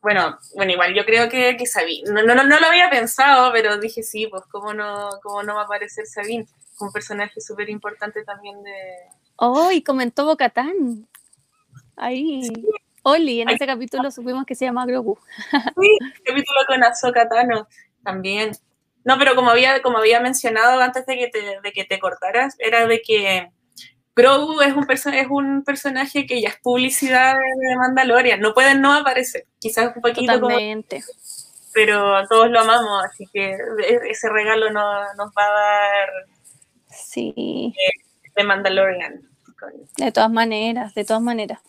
bueno, bueno, igual yo creo que, que Sabine, no, no, no lo había pensado, pero dije sí, pues cómo no, cómo no va a aparecer Sabine, un personaje súper importante también de... Oh, y comentó Bocatán. Ahí. Oli, en ese capítulo supimos que se llama Grogu. Sí, capítulo con Ahsoka Tano también. No, pero como había, como había mencionado antes de que te, de que te cortaras, era de que Grogu es un, es un personaje que ya es publicidad de Mandalorian, no puede no aparecer, quizás un poquito Totalmente. pero todos lo amamos, así que e-, ese regalo no, nos va a dar sí. de, Mandalorian. De todas maneras, de todas maneras.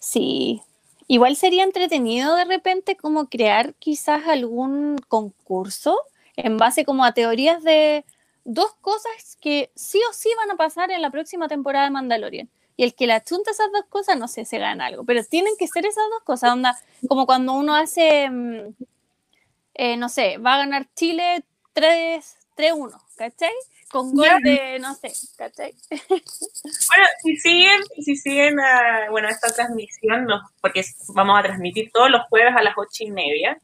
Sí, igual sería entretenido de repente como crear quizás algún concurso en base como a teorías de dos cosas que sí o sí van a pasar en la próxima temporada de Mandalorian. Y el que la chunta esas dos cosas, no sé, se gana algo. Pero tienen que ser esas dos cosas. Onda, como cuando uno hace, mm, eh, no sé, va a ganar Chile 3-1, ¿cachai? Con gol de, no sé, ¿cachai? Bueno, si siguen, si siguen bueno, esta transmisión, porque vamos a transmitir todos los jueves a las ocho y media.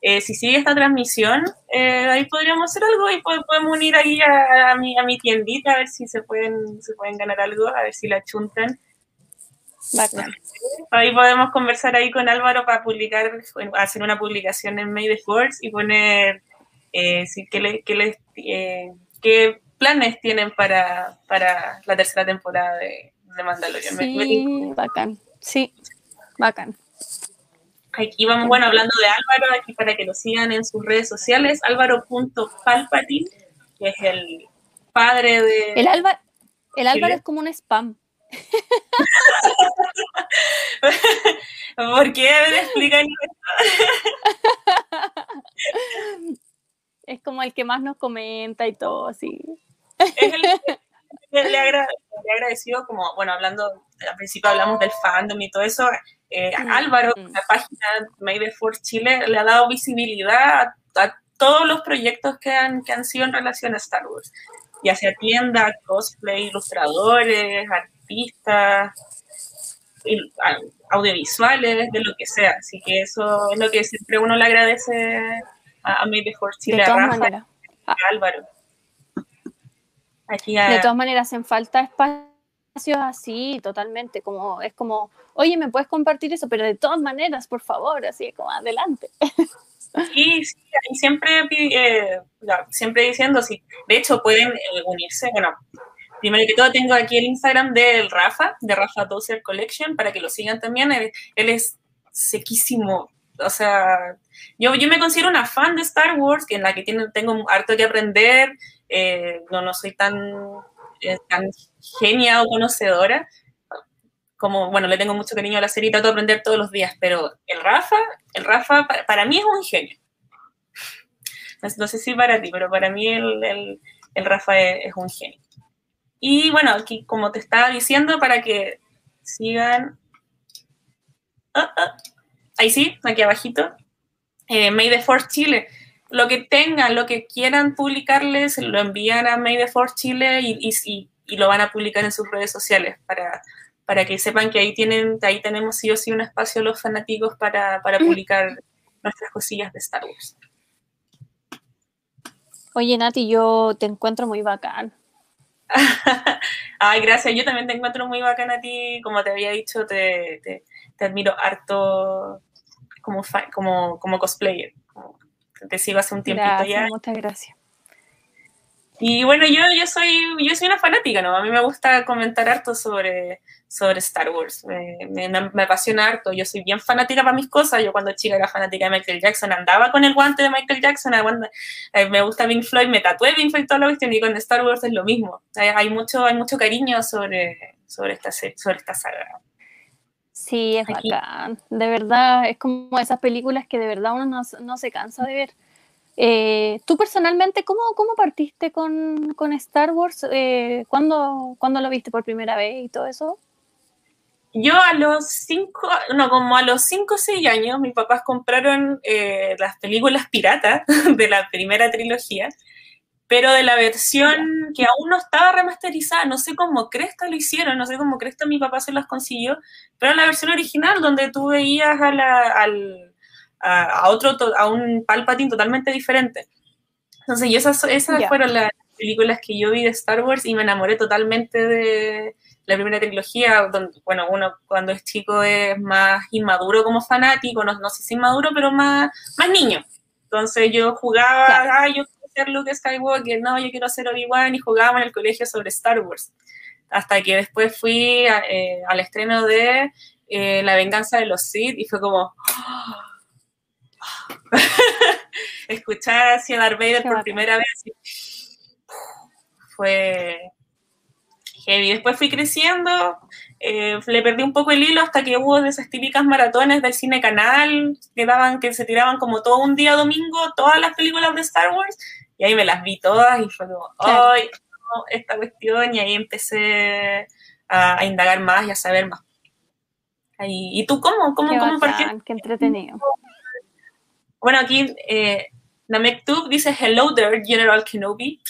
Eh, si sigue esta transmisión, eh, ahí podríamos hacer algo y podemos unir ahí a, mi, a mi tiendita a ver si se pueden, se pueden ganar algo, a ver si la chuntan. Ahí podemos conversar ahí con Álvaro para publicar, hacer una publicación en May the Force y poner eh, qué, qué, qué planes tienen para, para la tercera temporada de, de Mandalorian. Sí, bacán. Sí, bacán. Aquí vamos, bueno, hablando de Álvaro, aquí para que lo sigan en sus redes sociales, álvaro.palpatin, que es el padre de... El, Álvaro, el Álvaro es como un spam. ¿Por qué? me explican Es como el que más nos comenta y todo, así. Es el, le, le, agradecido, como, bueno, hablando, al principio hablamos del fandom y todo eso, eh, mm, Álvaro, la página Made for Chile, le ha dado visibilidad a, todos los proyectos que han, que han sido en relación a Star Wars, ya sea tienda, cosplay, ilustradores, artistas, audiovisuales, de lo que sea. Así que eso es lo que siempre uno le agradece a, Made for Chile, a Rafa, a Álvaro. De todas maneras, hacen falta espacios así, totalmente, como es como, oye, ¿me puedes compartir eso? Pero de todas maneras, por favor, así como adelante. Sí, sí, y siempre, eh, siempre diciendo, sí, de hecho pueden eh, unirse, bueno, primero que todo tengo aquí el Instagram del Rafa, de Rafa Dozer Collection, para que lo sigan también, él, es sequísimo, o sea, yo, yo me considero una fan de Star Wars, que en la que tiene, tengo harto que aprender, eh, no, no soy tan, eh, tan genia o conocedora, como, bueno, le tengo mucho cariño a la serie y trato de aprender todos los días, pero el Rafa, el Rafa para, mí es un genio. No, sé si para ti, pero para mí el, el, el Rafa es, un genio. Y bueno, aquí como te estaba diciendo, para que sigan... Ah, ah, ahí sí, aquí abajito. Eh, May the Force Chile lo que tengan, lo que quieran publicarles, lo envían a May the Force Chile y, y, y, lo van a publicar en sus redes sociales para, para que sepan que ahí, tienen, ahí tenemos sí o sí un espacio los fanáticos para, para publicar nuestras cosillas de Star Wars. Oye, Nati, yo te encuentro muy bacán. Ay, gracias. Yo también te encuentro muy bacán a ti. Como te había dicho, te, te, te admiro harto como, como, como cosplayer te sigo hace un tiempito ya. Muchas gracias. Y bueno, yo, yo, soy, yo soy una fanática, ¿no? A mí me gusta comentar harto sobre, sobre Star Wars. Me, me, apasiona harto. Yo soy bien fanática para mis cosas. Yo cuando chica era fanática de Michael Jackson, andaba con el guante de Michael Jackson. Eh, me gusta Pink Floyd, me tatué Pink Floyd toda la cuestión y con Star Wars es lo mismo. Hay, mucho, hay mucho cariño sobre, sobre, esta, sobre esta saga. Sí, es bacán. De verdad, es como esas películas que de verdad uno no, se cansa de ver. Eh, Tú personalmente, ¿cómo, cómo partiste con, con Star Wars? Eh, ¿cuándo, ¿Cuándo lo viste por primera vez y todo eso? Yo a los cinco, no, como a los cinco o seis años, mis papás compraron eh, las películas piratas de la primera trilogía pero de la versión que aún no estaba remasterizada, no sé cómo Cresta lo hicieron, no sé cómo Cresta mi papá se las consiguió, pero la versión original donde tú veías a, la, al, a, otro, a un Palpatine totalmente diferente. Entonces, y esas, esas fueron las películas que yo vi de Star Wars y me enamoré totalmente de la primera trilogía, donde, bueno, uno cuando es chico es más inmaduro como fanático, no, no sé si inmaduro, pero más, más niño. Entonces yo jugaba, ah, yo ser Luke Skywalker, no, yo quiero ser Obi-Wan y jugábamos en el colegio sobre Star Wars. Hasta que después fui eh, al estreno de eh, La venganza de los Sith y fue como... Escuchar hacia Darth Vader por primera vez fue heavy. Después fui creciendo, eh, le perdí un poco el hilo hasta que hubo de esas típicas maratones del cine canal que daban, que se tiraban como todo un día domingo, todas las películas de Star Wars, y ahí me las vi todas y fue como, ¡ay! esta cuestión, y ahí empecé a, indagar más y a saber más. ¿Y tú cómo? ¿Cómo, qué cómo bacán, Qué entretenido. Bueno, aquí eh, Namek dice Hello there, General Kenobi.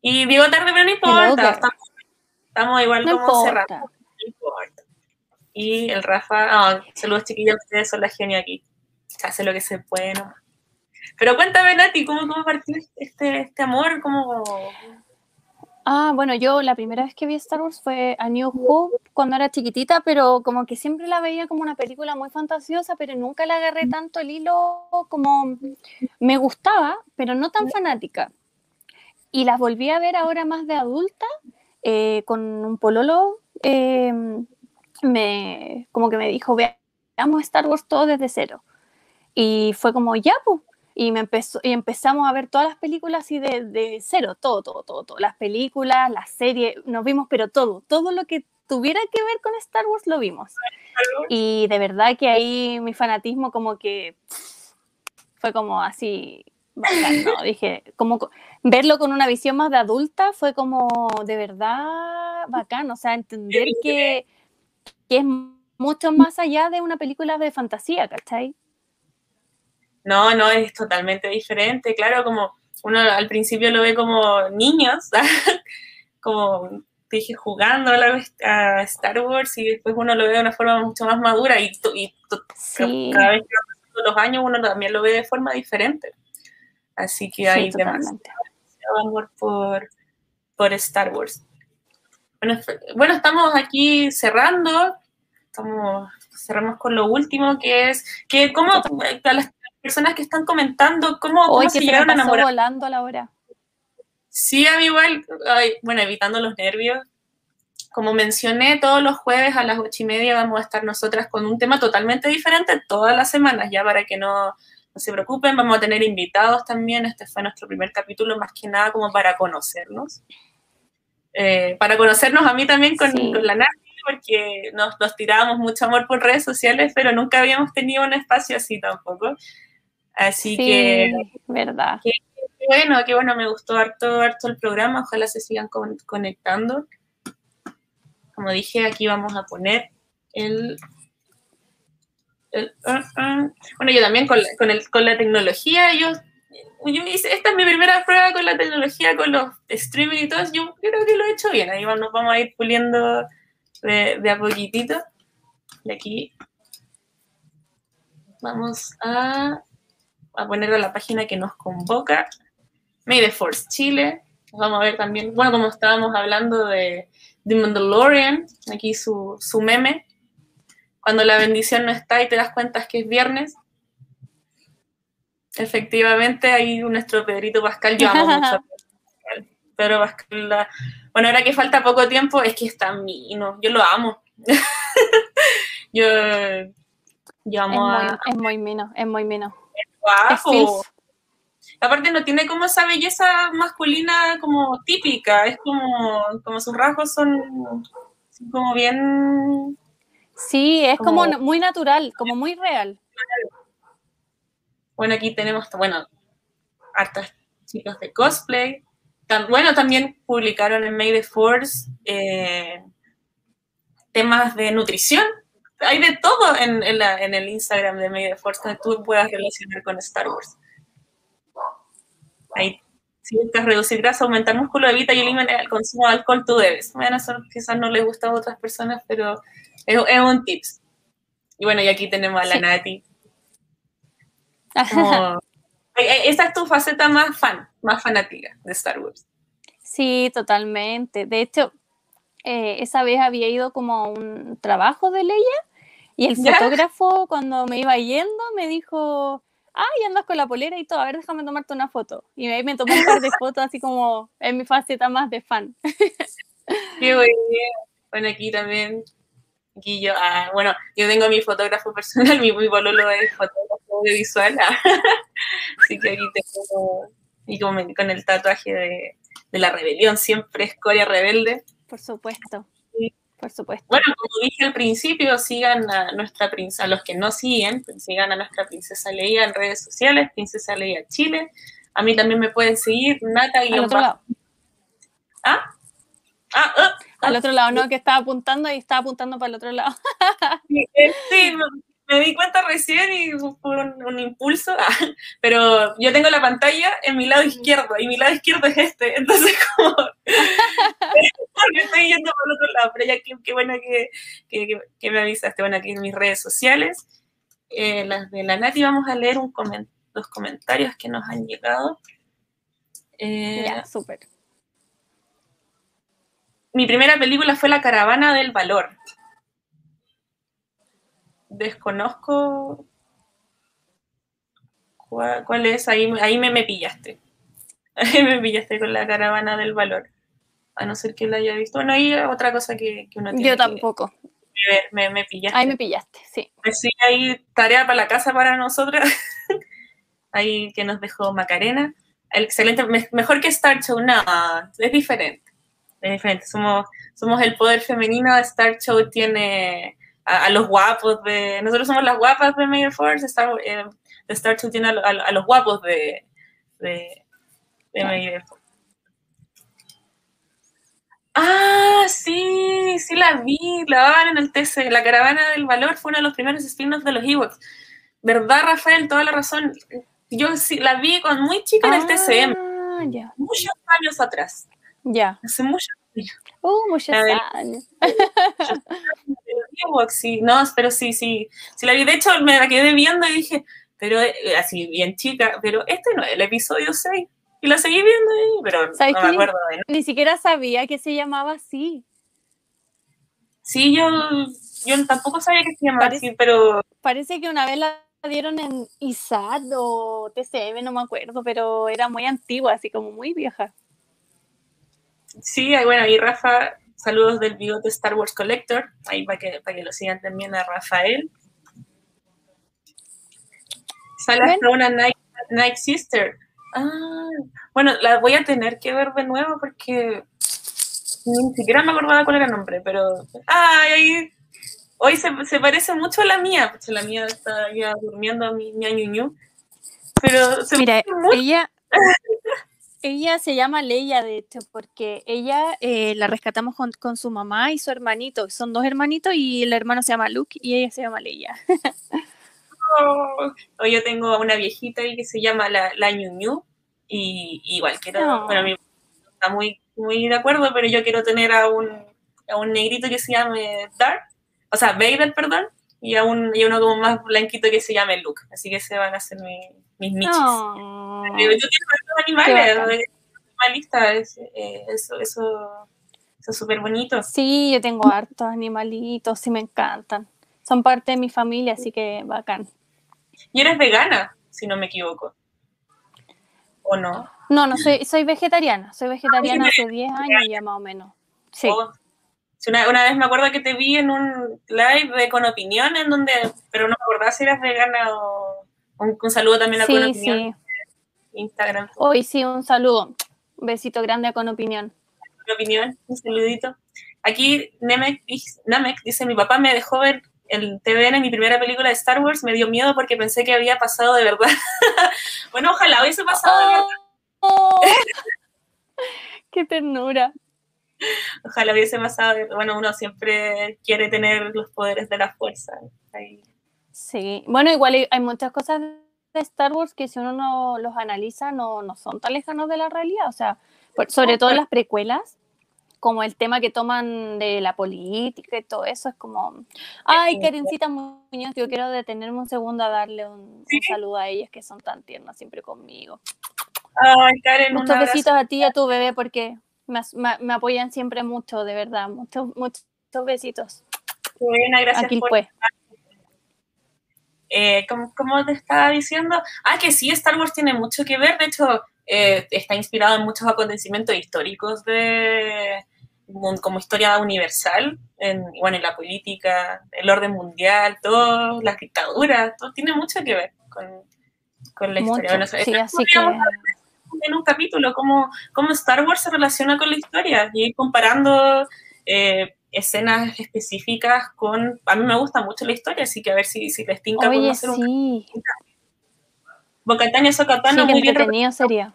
Y digo tarde, pero no importa. Estamos, igual como cerrados. No importa. Y el Rafa, saludos chiquillos, ustedes son la genio aquí. Hace lo que se puede nomás. Pero cuéntame, Nati, ¿cómo, cómo partió este, este amor? ¿Cómo... Ah, bueno, yo la primera vez que vi Star Wars fue a New Hope cuando era chiquitita, pero como que siempre la veía como una película muy fantasiosa, pero nunca le agarré tanto el hilo como me gustaba, pero no tan fanática. Y las volví a ver ahora más de adulta, eh, con un pololo, eh, me, como que me dijo, veamos Star Wars todo desde cero. Y fue como, ya, pues. Y, me empezó, y empezamos a ver todas las películas así de, de cero, todo, todo, todo, todo. Las películas, las series, nos vimos, pero todo, todo lo que tuviera que ver con Star Wars lo vimos. Y de verdad que ahí mi fanatismo como que fue como así, bacán, ¿no? Dije, como verlo con una visión más de adulta fue como de verdad bacán, o sea, entender que, que es mucho más allá de una película de fantasía, ¿cachai? No, no, es totalmente diferente. Claro, como uno al principio lo ve como niños, como dije, jugando a, Star Wars y después uno lo ve de una forma mucho más madura y, cada vez que pasan los años uno también lo ve de forma diferente. Así que hay demasiado amor por, por Star Wars. Bueno, bueno, estamos aquí cerrando, estamos, cerramos con lo último que es que cómo a las personas que están comentando, cómo, cómo se llegaron a enamorar. volando a la hora. Sí, a mí igual, bueno, evitando los nervios. Como mencioné, todos los jueves a las ocho y media vamos a estar nosotras con un tema totalmente diferente todas las semanas, ya para que no, se preocupen, vamos a tener invitados también. Este fue nuestro primer capítulo, más que nada como para conocernos. Eh, para conocernos a mí también con, la Nati, porque nos, nos tirábamos mucho amor por redes sociales, pero nunca habíamos tenido un espacio así tampoco. Así que. verdad. Qué, bueno, qué bueno, me gustó harto, harto el programa. Ojalá se sigan conectando. Como dije, aquí vamos a poner el. Uh, uh. Bueno, yo también con con, el, con la tecnología, yo, yo hice, esta es mi primera prueba con la tecnología, con los streaming y todo, yo creo que lo he hecho bien, ahí nos vamos a ir puliendo de, de a poquitito. De aquí vamos a a poner a la página que nos convoca. May the Force Chile. Vamos a ver también, bueno, como estábamos hablando de The Mandalorian, aquí su, su meme. Cuando la bendición no está y te das cuenta que es viernes. Efectivamente, ahí nuestro Pedrito Pascal, yo amo mucho a Pedro Pascal. Bueno, ahora que falta poco tiempo, es que está no yo lo amo. yo, yo amo es muy, a... Es muy mino, es muy mino. Aparte no tiene como esa belleza masculina como típica, es como, como sus rasgos son como bien... Sí, es como, muy natural, como muy real. Bueno, aquí tenemos, bueno, hartas chicos de cosplay. bueno, también publicaron en May the Force eh, temas de nutrición, hay de todo en, el Instagram de Media Force que tú puedas relacionar con Star Wars. Ahí, si buscas reducir grasa, aumentar músculo, evita y elimina el consumo de alcohol, tú debes. Bueno, eso quizás no le gusta a otras personas, pero es, un tips. Y bueno, y aquí tenemos a la Nati. esa es tu faceta más fan, más fanática de Star Wars. Sí, totalmente. De hecho, eh, esa vez había ido como a un trabajo de Leia y el fotógrafo, cuando me iba yendo, me dijo, ay, andas con la polera y todo, a ver, déjame tomarte una foto. Y ahí me tomó un par de fotos, así como en mi faceta más de fan. Qué bueno, aquí también, yo, ah, bueno, yo tengo mi fotógrafo personal, mi, mi bololo es fotógrafo audiovisual, ah. así que aquí tengo, y con, con el tatuaje de, de la rebelión, siempre escoria rebelde. Por supuesto. Por supuesto. Bueno, como dije al principio, sigan a nuestra princesa, a los que no siguen, pues sigan a nuestra princesa Leia en redes sociales, Princesa Leia Chile. A mí también me pueden seguir, Nata y Al otro lado. ¿Ah? Ah, ah, ah, Al otro lado, no, que estaba apuntando y estaba apuntando para el otro lado. sí, eh, me di cuenta recién y por un, impulso, pero yo tengo la pantalla en mi lado izquierdo y mi lado izquierdo es este, entonces como porque estoy yendo por el otro lado, pero ya qué, bueno que, que, que, me avisaste, bueno, aquí en mis redes sociales, eh, las de la Nati, vamos a leer un los comentarios que nos han llegado. Eh, ya, súper. Mi primera película fue La Caravana del Valor desconozco cuál, es, ahí, ahí me, me pillaste. Ahí me pillaste con la caravana del valor. A no ser que la haya visto. Bueno, ahí otra cosa que, uno tiene Yo tampoco. ver, me, me pillaste. Ahí me pillaste, sí. Pues sí, hay tarea para la casa para nosotras. ahí que nos dejó Macarena. Excelente, mejor que Star Show, no, es diferente. Es diferente, somos, somos el poder femenino. Star Show tiene a, los guapos de. Nosotros somos las guapas de Major Force. Star, eh, Star Show tiene a, los guapos de, de, de Major Force. Ah, sí, sí la vi, la daban en el TC. La caravana del valor fue uno de los primeros spin-offs de los Ewoks. ¿Verdad, Rafael? Toda la razón. Yo sí la vi con muy chica en el TCM. Ah, ya. Muchos años atrás. Ya. Hace muchos años. Uh, muchos años. sí, no, pero sí, sí. Sí la vi. De hecho, me la quedé viendo y dije, pero eh, así, bien chica, pero este no es el episodio 6. Y la seguí viendo ahí, pero no me acuerdo de nada. Ni siquiera sabía que se llamaba así. Sí, yo, yo tampoco sabía que se llamaba así, pero... Parece que una vez la dieron en ISAT o TCM, no me acuerdo, pero era muy antigua, así como muy vieja. Sí, bueno, y Rafa, saludos del bigote Star Wars Collector, ahí para que, para que lo sigan también a Rafael. Sale hasta una Night, Night Sister. Ah, bueno, la voy a tener que ver de nuevo porque ni siquiera me acordaba cuál era el nombre, pero. ¡Ay! Hoy se, se parece mucho a la mía, pues la mía está ya durmiendo mi, mi añuñu. Pero se Mira, ella. Ella se llama Leia, de hecho, porque ella eh, la rescatamos con, con, su mamá y su hermanito. Son dos hermanitos y el hermano se llama Luke y ella se llama Leia. o yo tengo a una viejita ahí que se llama la, la Ñu, y, igual quiero, bueno, a mí está muy, muy de acuerdo, pero yo quiero tener a un, a un negrito que se llame Dark, o sea, Vader, perdón, y a, un, y uno como más blanquito que se llame Luke, así que se van a hacer mis michis. yo tengo estos animales, animalista, es, eh, eso, eso, eso es súper bonito. Sí, yo tengo hartos animalitos, sí me encantan. Son parte de mi familia, así que bacán. Y eres vegana, si no me equivoco. ¿O no? No, no, soy, soy vegetariana. Soy vegetariana hace 10 años ya más o menos. Sí. Oh. Una, una, vez me acuerdo que te vi en un live de Con Opinión, en donde, pero no me acordaba si eras vegana o un, saludo también a Con Opinión. Sí. Instagram. Hoy sí, un saludo. Un besito grande a Con Opinión. Con Opinión, un saludito. Aquí Namek, Namek dice, mi papá me dejó ver el TVN en mi primera película de Star Wars me dio miedo porque pensé que había pasado de verdad. bueno, ojalá hubiese pasado de verdad. Oh. ¡Qué ternura! Ojalá hubiese pasado de Bueno, uno siempre quiere tener los poderes de la fuerza. Sí, bueno, igual hay, muchas cosas de Star Wars que si uno no los analiza no, no son tan lejanos de la realidad. O sea, sobre todo las precuelas, como el tema que toman de la política y todo eso, es como, ay, Karencita Muñoz, yo quiero detenerme un segundo a darle un, saludo a ellas que son tan tiernas siempre conmigo. Ay, Karen, Muchos besitos a ti y a tu bebé porque me, me, apoyan siempre mucho, de verdad. Muchos, muchos besitos. Buena, gracias Aquí por... Eh, ¿cómo, te estaba diciendo? Ah, que sí, Star Wars tiene mucho que ver, de hecho, eh, está inspirado en muchos acontecimientos históricos de como historia universal, en, bueno, en la política, el orden mundial, todo, las dictaduras, todo tiene mucho que ver con, con la historia. Bueno, sí, así que... En un capítulo, cómo, cómo Star Wars se relaciona con la historia y comparando eh, escenas específicas con... A mí me gusta mucho la historia, así que a ver si, si les tinca Oye, hacer sí. un... Socatano, sí, muy bien. sería.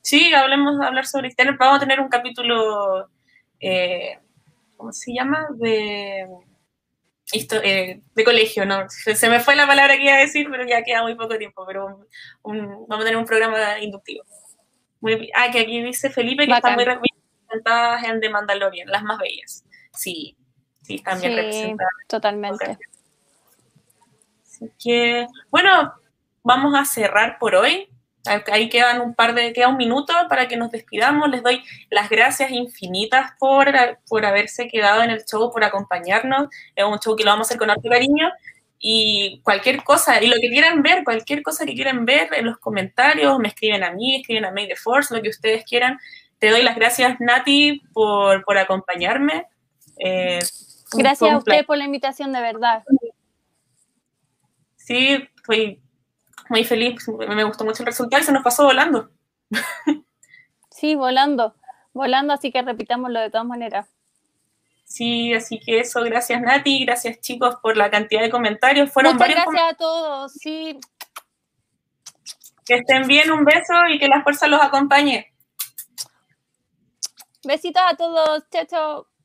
Sí, hablemos hablar sobre historia. Vamos a tener un capítulo, eh, ¿cómo se llama? De, eh, de colegio, ¿no? Se, me fue la palabra que iba a decir, pero ya queda muy poco tiempo. Pero vamos a tener un programa inductivo. ah, que aquí dice Felipe que están muy representadas en The Mandalorian, las más bellas. Sí, sí, están bien representadas. Totalmente. Así que, bueno, vamos a cerrar por hoy. Ahí quedan un par de, queda un minuto para que nos despidamos. Les doy las gracias infinitas por, por haberse quedado en el show, por acompañarnos. Es un show que lo vamos a hacer con harto cariño. Y cualquier cosa, y lo que quieran ver, cualquier cosa que quieran ver en los comentarios, me escriben a mí, escriben a May the Force, lo que ustedes quieran. Te doy las gracias, Nati, por, por acompañarme. Eh, Gracias a usted por la invitación, de verdad. Sí, fui muy feliz, me gustó mucho el resultado y se nos pasó volando. Sí, volando, volando, así que repitámoslo de todas maneras. Sí, así que eso, gracias Nati, gracias chicos por la cantidad de comentarios. Fueron Muchas gracias a todos, sí. Que estén bien, un beso y que la fuerza los acompañe. Besitos a todos, chao, chao.